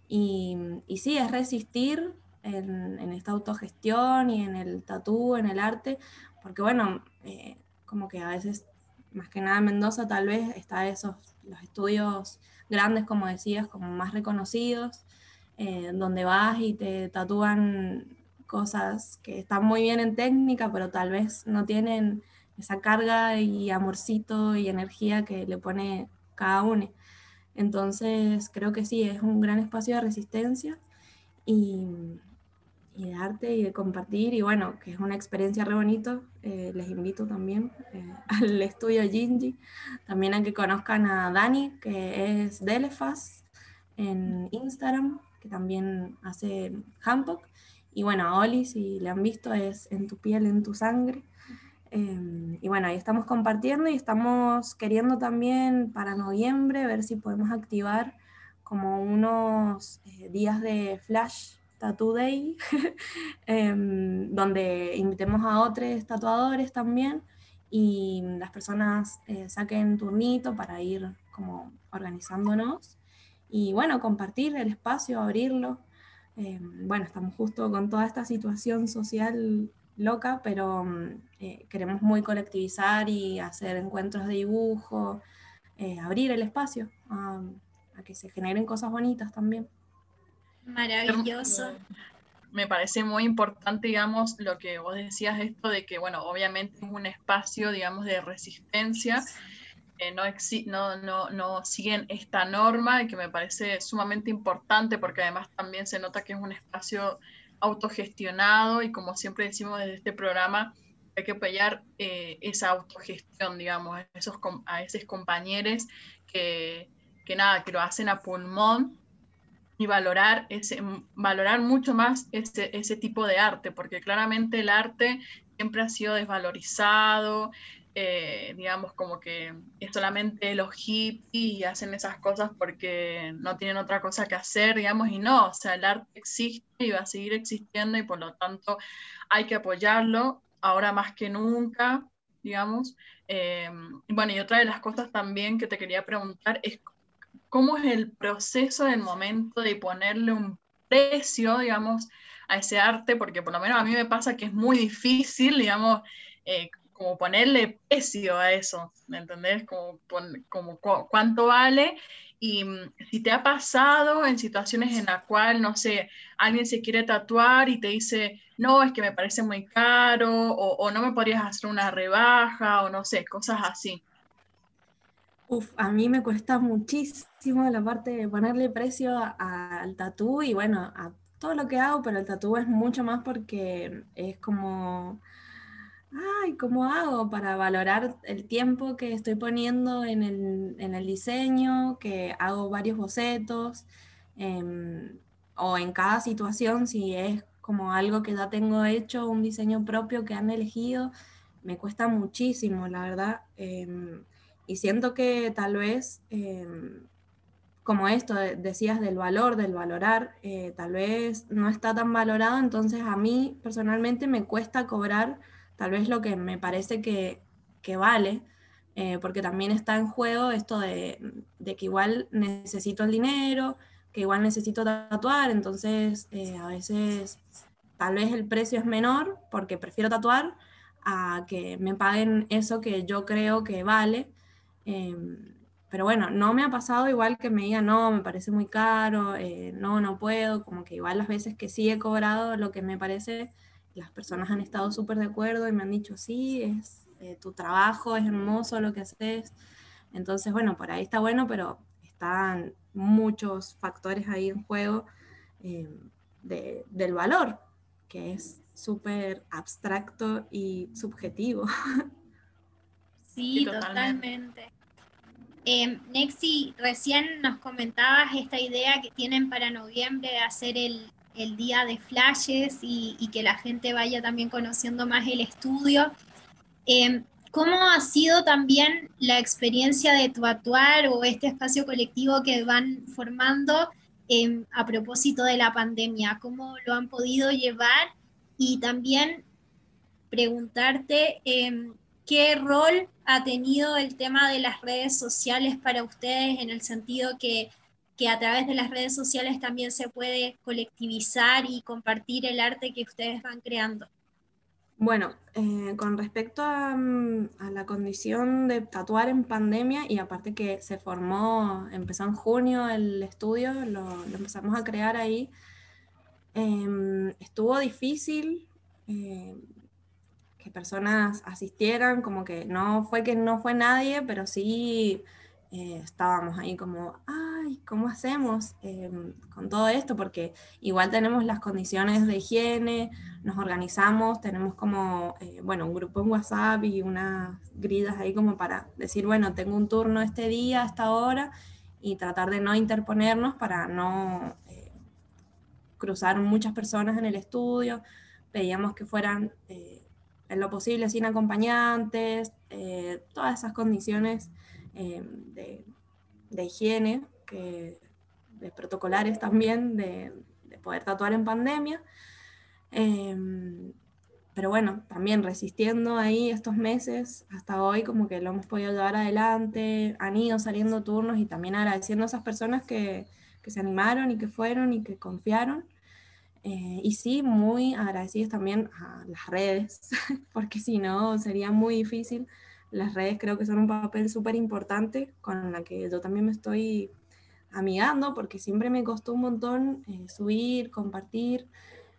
Y, y sí, es resistir en, esta autogestión y en el tatú, en el arte, porque bueno, eh, como que a veces, más que nada en Mendoza tal vez, está esos, los estudios grandes, como decías, como más reconocidos, eh, donde vas y te tatúan cosas que están muy bien en técnica, pero tal vez no tienen esa carga y amorcito y energía que le pone cada uno. Entonces creo que sí, es un gran espacio de resistencia y, de arte y de compartir y bueno, que es una experiencia re bonito. Eh, les invito también eh, al estudio Gingy, también a que conozcan a Dani, que es Delefas en Instagram, que también hace Hanpok. Y bueno, a Oli, si le han visto, es En tu piel, en tu sangre. Em, y bueno, ahí estamos compartiendo y estamos queriendo también para noviembre ver si podemos activar como unos eh, días de flash Tattoo Day, em, donde invitemos a otros tatuadores también y las personas eh, saquen turnito para ir como organizándonos y bueno, compartir el espacio, abrirlo. Em, bueno, estamos justo con toda esta situación social loca, pero mm, eh, queremos muy colectivizar y hacer encuentros de dibujo, eh, abrir el espacio a que se generen cosas bonitas también. Maravilloso. Me parece muy importante, digamos, lo que vos decías, esto de que, bueno, obviamente es un espacio, digamos, de resistencia, no, no, no, no siguen esta norma y que me parece sumamente importante porque además también se nota que es un espacio autogestionado y como siempre decimos desde este programa, hay que apoyar eh, esa autogestión, digamos, a esos, a esos compañeros que, que nada, que lo hacen a pulmón y valorar, ese, valorar mucho más ese, ese tipo de arte, porque claramente el arte siempre ha sido desvalorizado, eh, digamos, como que es solamente los hippies y hacen esas cosas porque no tienen otra cosa que hacer, digamos, y no, o sea, el arte existe y va a seguir existiendo y por lo tanto hay que apoyarlo ahora más que nunca, digamos. Eh, bueno, y otra de las cosas también que te quería preguntar es cómo es el proceso del momento de ponerle un precio, digamos, a ese arte, porque por lo menos a mí me pasa que es muy difícil, digamos, eh, como ponerle precio a eso, ¿me entendés? Como, como cuánto vale y mm, si te ha pasado en situaciones en las cuales, no sé, alguien se quiere tatuar y te dice, no, es que me parece muy caro, o, o no me podrías hacer una rebaja, o no sé, cosas así. Uf, a mí me cuesta muchísimo la parte de ponerle precio al tatú y bueno, a todo lo que hago, pero el tatú es mucho más porque es como ay, ¿cómo hago para valorar el tiempo que estoy poniendo en el, diseño, que hago varios bocetos, em, o en cada situación, si es como algo que ya tengo hecho, un diseño propio que han elegido, me cuesta muchísimo, la verdad. Em, y siento que tal vez, em, como esto decías del valor, del valorar, eh, tal vez no está tan valorado, entonces a mí personalmente me cuesta cobrar tal vez lo que me parece que, vale, eh, porque también está en juego esto de, que igual necesito el dinero, que igual necesito tatuar, entonces eh, a veces tal vez el precio es menor porque prefiero tatuar a que me paguen eso que yo creo que vale. Em, pero bueno, no me ha pasado igual que me digan, no, me parece muy caro, eh, no, no puedo, como que igual las veces que sí he cobrado lo que me parece las personas han estado súper de acuerdo y me han dicho, sí, es eh, tu trabajo, es hermoso lo que haces. Entonces, bueno, por ahí está bueno, pero están muchos factores ahí en juego eh, del valor, que es súper abstracto y subjetivo. Sí, totalmente. Eh, Nexi, recién nos comentabas esta idea que tienen para noviembre de hacer el, el día de flashes y, que la gente vaya también conociendo más el estudio. Em, ¿Cómo ha sido también la experiencia de tu actuar o este espacio colectivo que van formando em, a propósito de la pandemia? ¿Cómo lo han podido llevar? Y también preguntarte em, qué rol ha tenido el tema de las redes sociales para ustedes en el sentido que que a través de las redes sociales también se puede colectivizar y compartir el arte que ustedes van creando. Bueno, eh, con respecto mm, a, la condición de tatuar en pandemia, y aparte que se formó, empezó en junio el estudio, lo, empezamos a crear ahí, em, estuvo difícil eh, que personas asistieran, como que no fue que no fue nadie, pero sí eh, estábamos ahí como, ay, ¿cómo hacemos em, con todo esto? Porque igual tenemos las condiciones de higiene, nos organizamos, tenemos como, eh, bueno, un grupo en WhatsApp y unas gridas ahí como para decir, bueno, tengo un turno este día, esta hora, y tratar de no interponernos para no eh, cruzar muchas personas en el estudio. Pedíamos que fueran en lo posible sin acompañantes, todas esas condiciones eh, de, higiene, que, de protocolares también, de, poder tatuar en pandemia. Em, pero bueno, también resistiendo ahí estos meses, hasta hoy como que lo hemos podido llevar adelante, han ido saliendo turnos y también agradeciendo a esas personas que, que se animaron y que fueron y que confiaron. Eh, y sí, muy agradecidos también a las redes, porque si no sería muy difícil las redes creo que son un papel súper importante con la que yo también me estoy amigando porque siempre me costó un montón eh, subir, compartir.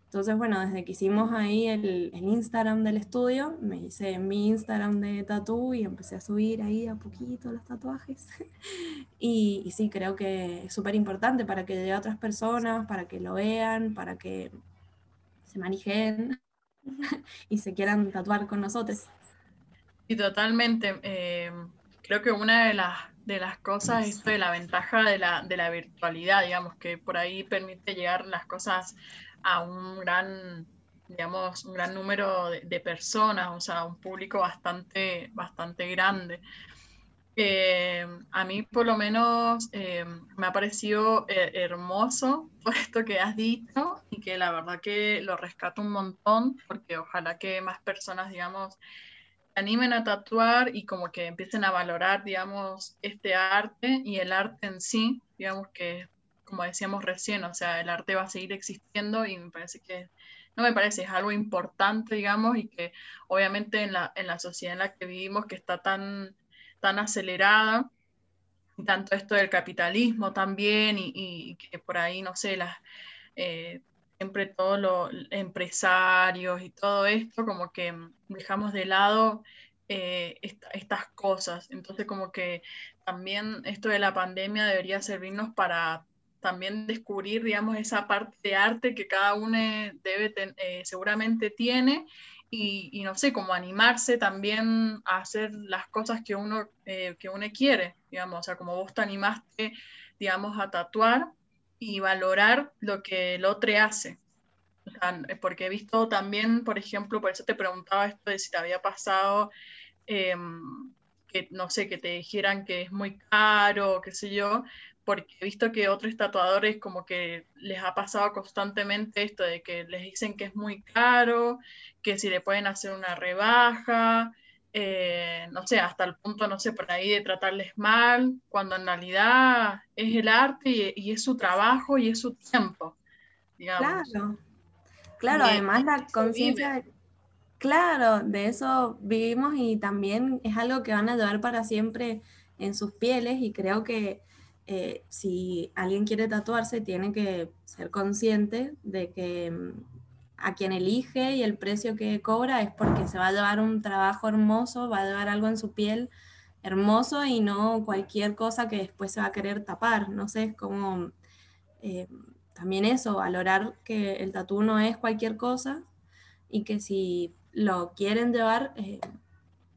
Entonces, bueno, desde que hicimos ahí el, Instagram del estudio, me hice mi Instagram de tatu y empecé a subir ahí a poquito los tatuajes. y, y, sí, creo que es súper importante para que llegue a otras personas, para que lo vean, para que se manejen y se quieran tatuar con nosotros. Y totalmente. Eh, creo que una de las, de las cosas esto de la ventaja de la, de la virtualidad, digamos, que por ahí permite llegar las cosas a un gran, digamos, un gran número de, personas, o sea, un público bastante, bastante grande. Eh, a mí por lo menos eh, me ha parecido hermoso todo esto que has dicho y que la verdad que lo rescato un montón porque ojalá que más personas, digamos, animen a tatuar y como que empiecen a valorar, digamos, este arte y el arte en sí, digamos que, como decíamos recién, o sea, el arte va a seguir existiendo y me parece que, no me parece, es algo importante, digamos, y que obviamente en la, en la sociedad en la que vivimos, que está tan, tan acelerada, y tanto esto del capitalismo también, y, que por ahí, no sé, las... Eh, siempre todos los empresarios y todo esto, como que dejamos de lado eh, estas cosas. Entonces, como que también esto de la pandemia debería servirnos para también descubrir, digamos, esa parte de arte que cada uno debe eh, seguramente tiene y, no sé, como animarse también a hacer las cosas que uno, eh, que uno quiere, digamos, o sea, como vos te animaste, digamos, a tatuar, y valorar lo que el otro hace. porque he visto también, por ejemplo, por eso te preguntaba esto de si te había pasado em, que, no sé, que te dijeran que es muy caro, qué sé yo, porque he visto que otros tatuadores como que les ha pasado constantemente esto de que les dicen que es muy caro, que si le pueden hacer una rebaja, eh, no sé, hasta el punto, no sé, por ahí de tratarles mal, cuando en realidad es el arte y, es su trabajo y es su tiempo, digamos. Claro, claro, además la conciencia, claro, de eso vivimos y también es algo que van a llevar para siempre en sus pieles y creo que eh, si alguien quiere tatuarse tiene que ser consciente de que mm, a quien elige y el precio que cobra es porque se va a llevar un trabajo hermoso, va a llevar algo en su piel hermoso y no cualquier cosa que después se va a querer tapar. No sé, es como eh, también eso, valorar que el tatú no es cualquier cosa y que si lo quieren llevar, eh,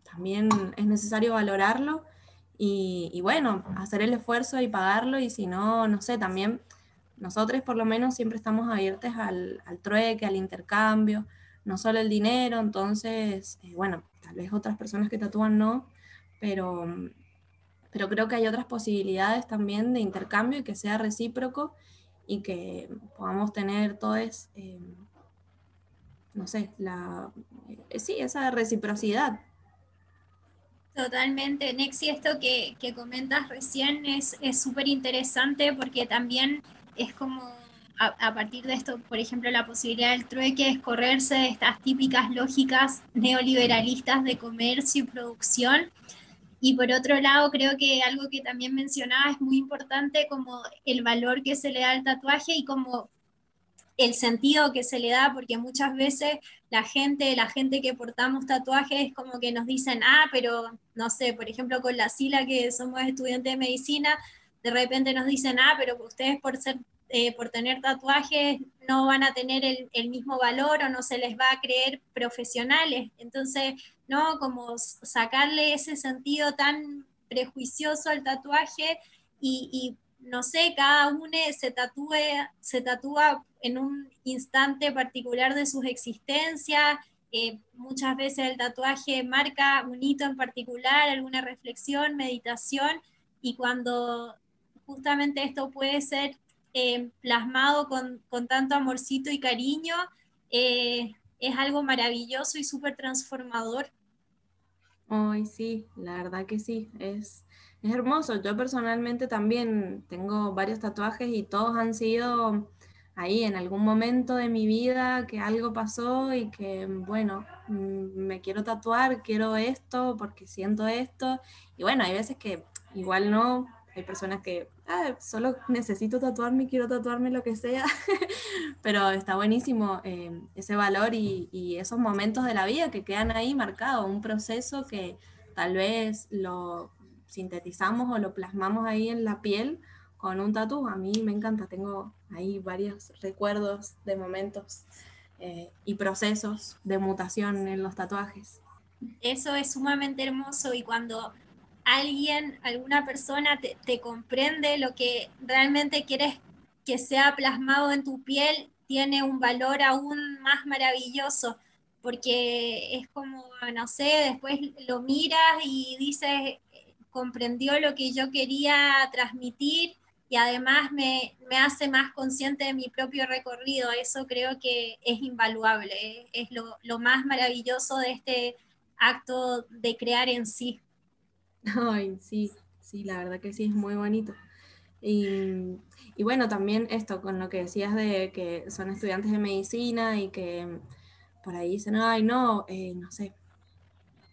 también es necesario valorarlo y, y, bueno, hacer el esfuerzo y pagarlo y si no, no sé, también nosotros por lo menos siempre estamos abiertos al, trueque, al intercambio, no solo el dinero, entonces, eh, bueno, tal vez otras personas que tatúan no, pero, pero creo que hay otras posibilidades también de intercambio y que sea recíproco y que podamos tener todos, eh, no sé, la, eh, sí, esa reciprocidad. Totalmente, Nexi, esto que, que comentas recién es súper interesante porque también es como a, partir de esto, por ejemplo, la posibilidad del trueque es correrse de estas típicas lógicas neoliberalistas de comercio y producción. Y por otro lado, creo que algo que también mencionaba es muy importante como el valor que se le da al tatuaje y como el sentido que se le da, porque muchas veces la gente, la gente que portamos tatuajes como que nos dicen, ah, pero no sé, por ejemplo, con la Sila que somos estudiantes de medicina, de repente nos dicen, ah, pero ustedes por ser eh, por tener tatuajes no van a tener el, mismo valor o no se les va a creer profesionales. Entonces, ¿no? Como sacarle ese sentido tan prejuicioso al tatuaje y, no sé, cada uno se, tatúe, se tatúa en un instante particular de sus existencias. Eh, muchas veces el tatuaje marca un hito en particular, alguna reflexión, meditación, y cuando justamente esto puede ser eh, plasmado con, tanto amorcito y cariño, eh, es algo maravilloso y súper transformador. Ay, sí, la verdad que sí, es, es hermoso. Yo personalmente también tengo varios tatuajes y todos han sido ahí en algún momento de mi vida que algo pasó y que, bueno, mm, me quiero tatuar, quiero esto porque siento esto. Y bueno, hay veces que igual no, hay personas que ah, solo necesito tatuarme, quiero tatuarme lo que sea, pero está buenísimo eh, ese valor y, y, esos momentos de la vida que quedan ahí marcados, un proceso que tal vez lo sintetizamos o lo plasmamos ahí en la piel con un tatu. A mí me encanta, tengo ahí varios recuerdos de momentos eh, y procesos de mutación en los tatuajes. Eso es sumamente hermoso y cuando alguien, alguna persona te, comprende lo que realmente quieres que sea plasmado en tu piel, tiene un valor aún más maravilloso porque es como, no sé, después lo miras y dices, comprendió lo que yo quería transmitir y además me, hace más consciente de mi propio recorrido. Eso creo que es invaluable, ¿eh? es lo, más maravilloso de este acto de crear en sí. Ay, sí, sí, la verdad que sí, es muy bonito. Y, y bueno, también esto con lo que decías de que son estudiantes de medicina y que por ahí dicen, ay, no, eh, no sé,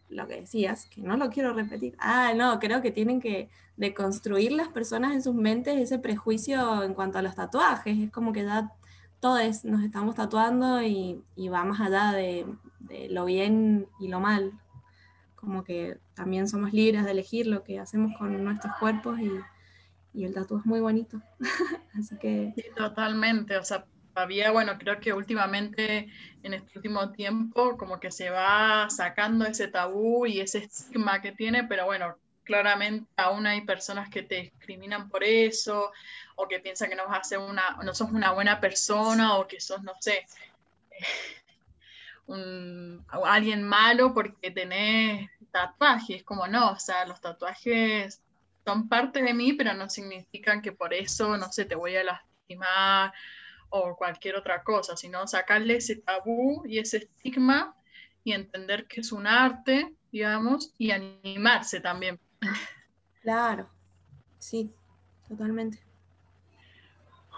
lo que decías, que no lo quiero repetir. Ah, no, creo que tienen que deconstruir las personas en sus mentes ese prejuicio en cuanto a los tatuajes. Es como que ya todos nos estamos tatuando y, va más allá de, lo bien y lo mal. Como que también somos libres de elegir lo que hacemos con nuestros cuerpos y, y el tatuaje es muy bonito. Así que... Sí, totalmente. O sea, todavía, bueno, creo que últimamente, en este último tiempo, como que se va sacando ese tabú y ese estigma que tiene, pero bueno, claramente aún hay personas que te discriminan por eso, o que piensan que no vas a ser una, no sos una buena persona, o que sos, no sé, un, alguien malo porque tenés tatuajes, como no, o sea, los tatuajes son parte de mí, pero no significan que por eso, no sé, te voy a lastimar o cualquier otra cosa, sino sacarle ese tabú y ese estigma y entender que es un arte, digamos, y animarse también. Claro, sí, totalmente.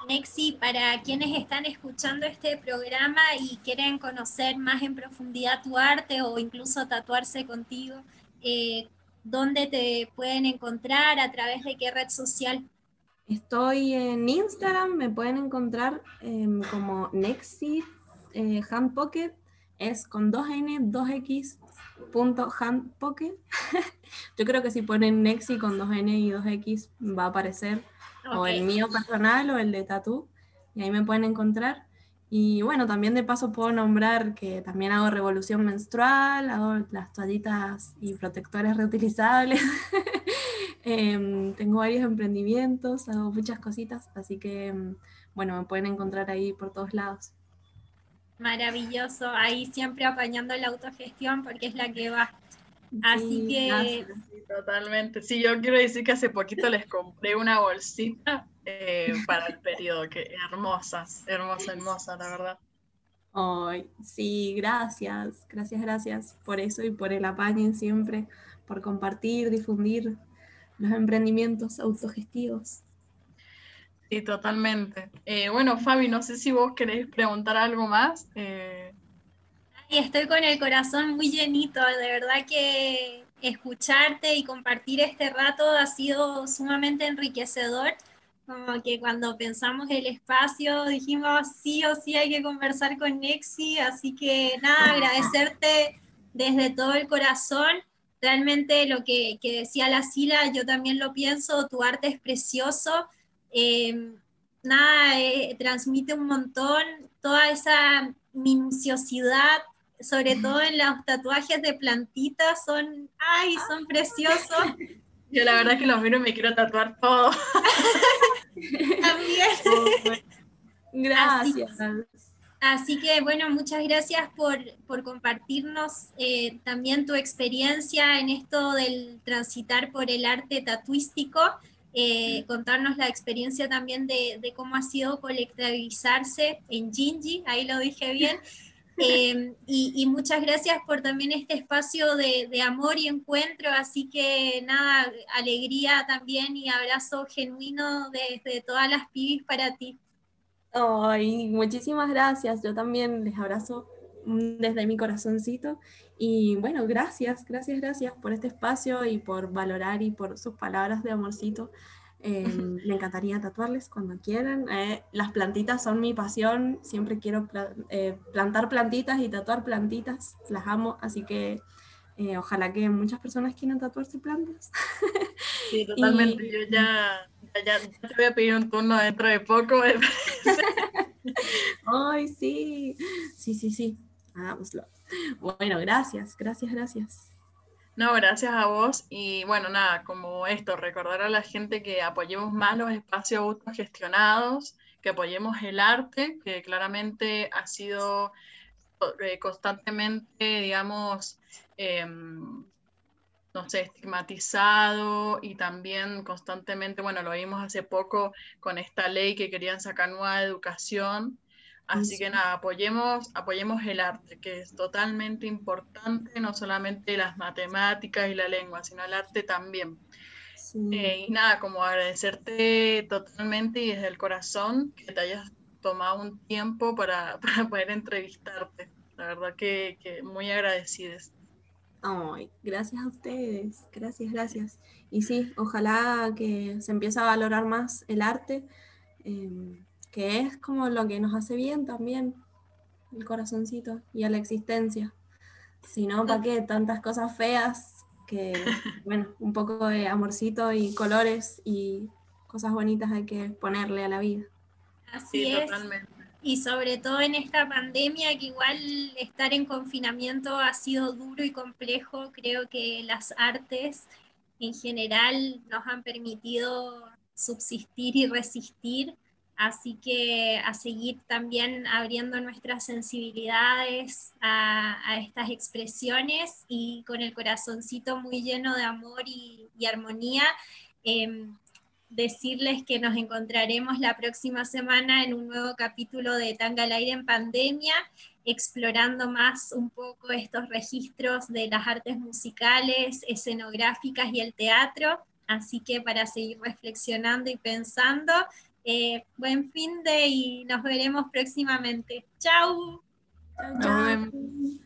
Nexi, para quienes están escuchando este programa y quieren conocer más en profundidad tu arte o incluso tatuarse contigo, eh, ¿dónde te pueden encontrar? ¿A través de qué red social? Estoy en Instagram, me pueden encontrar em, como Nexi eh, Hand Pocket, es con 2N, 2X, punto Hand Pocket. Yo creo que si ponen Nexi con 2N y 2X va a aparecer o el mío personal o el de Tattoo, y ahí me pueden encontrar. Y bueno, también de paso puedo nombrar que también hago revolución menstrual, hago las toallitas y protectores reutilizables. Em, tengo varios emprendimientos, hago muchas cositas, así que em, bueno, me pueden encontrar ahí por todos lados. Maravilloso, ahí siempre apañando la autogestión porque es la que va. Así que... totalmente. Sí, yo quiero decir que hace poquito les compré una bolsita eh, para el periodo, que hermosas, hermosa, hermosa, la verdad. Ay, sí, gracias, gracias, gracias por eso y por el apaño siempre, por compartir, difundir los emprendimientos autogestivos. Sí, totalmente. Eh, bueno, Fabi, no sé si vos querés preguntar algo más. Eh... estoy con el corazón muy llenito, de verdad que escucharte y compartir este rato ha sido sumamente enriquecedor. Como que cuando pensamos el espacio dijimos sí o sí hay que conversar con Nexi, así que nada, agradecerte desde todo el corazón. Realmente lo que, decía la Sila, yo también lo pienso, tu arte es precioso, em, nada, eh, transmite un montón, toda esa minuciosidad, sobre todo en los tatuajes de plantitas, son, ay, son preciosos. Yo la verdad es que los miro y me quiero tatuar todo. También. Gracias. Así que bueno, muchas gracias por, compartirnos eh, también tu experiencia en esto del transitar por el arte tatuístico, eh, contarnos la experiencia también de, cómo ha sido colectivizarse en Gingy, ahí lo dije bien. Eh, y, muchas gracias por también este espacio de, amor y encuentro, así que nada, alegría también y abrazo genuino desde todas las pibis para ti. Ay, muchísimas gracias. Yo también les abrazo desde mi corazoncito. Y bueno, gracias, gracias, gracias por este espacio y por valorar y por sus palabras de amorcito. Em, me encantaría tatuarles cuando quieran. Eh, las plantitas son mi pasión. Siempre quiero eh, plantar plantitas y tatuar plantitas. Las amo. Así que eh, ojalá que muchas personas quieran tatuarse plantas. Sí, totalmente. Yo ya, ya, te voy a pedir un turno dentro de poco. Ay, sí. Sí, sí, sí. Hagámoslo. Bueno, gracias, gracias, gracias. No, gracias a vos. Y bueno, nada, como esto, recordar a la gente que apoyemos más los espacios autogestionados, que apoyemos el arte, que claramente ha sido eh, constantemente, digamos, em, no sé, estigmatizado y también constantemente, bueno, lo vimos hace poco con esta ley que querían sacar nueva educación. Así que nada, apoyemos, apoyemos el arte, que es totalmente importante, no solamente las matemáticas y la lengua, sino el arte también. Eh, y nada, como agradecerte totalmente y desde el corazón que te hayas tomado un tiempo para, para poder entrevistarte. La verdad que, que muy agradecidas. Ay, gracias a ustedes, gracias, gracias. Y sí, ojalá que se empiece a valorar más el arte, em, que es como lo que nos hace bien también, el corazoncito y a la existencia. Si no, ¿para qué? Tantas cosas feas que, bueno, un poco de amorcito y colores y cosas bonitas hay que ponerle a la vida. Así es. Y sobre todo en esta pandemia, que igual estar en confinamiento ha sido duro y complejo, creo que las artes en general nos han permitido subsistir y resistir, así que a seguir también abriendo nuestras sensibilidades a, estas expresiones y con el corazoncito muy lleno de amor y, armonía. Em, decirles que nos encontraremos la próxima semana en un nuevo capítulo de Tanga al Aire en Pandemia, explorando más un poco estos registros de las artes musicales, escenográficas y el teatro. Así que para seguir reflexionando y pensando, eh, buen fin de y nos veremos próximamente. Chau. Chau, chau.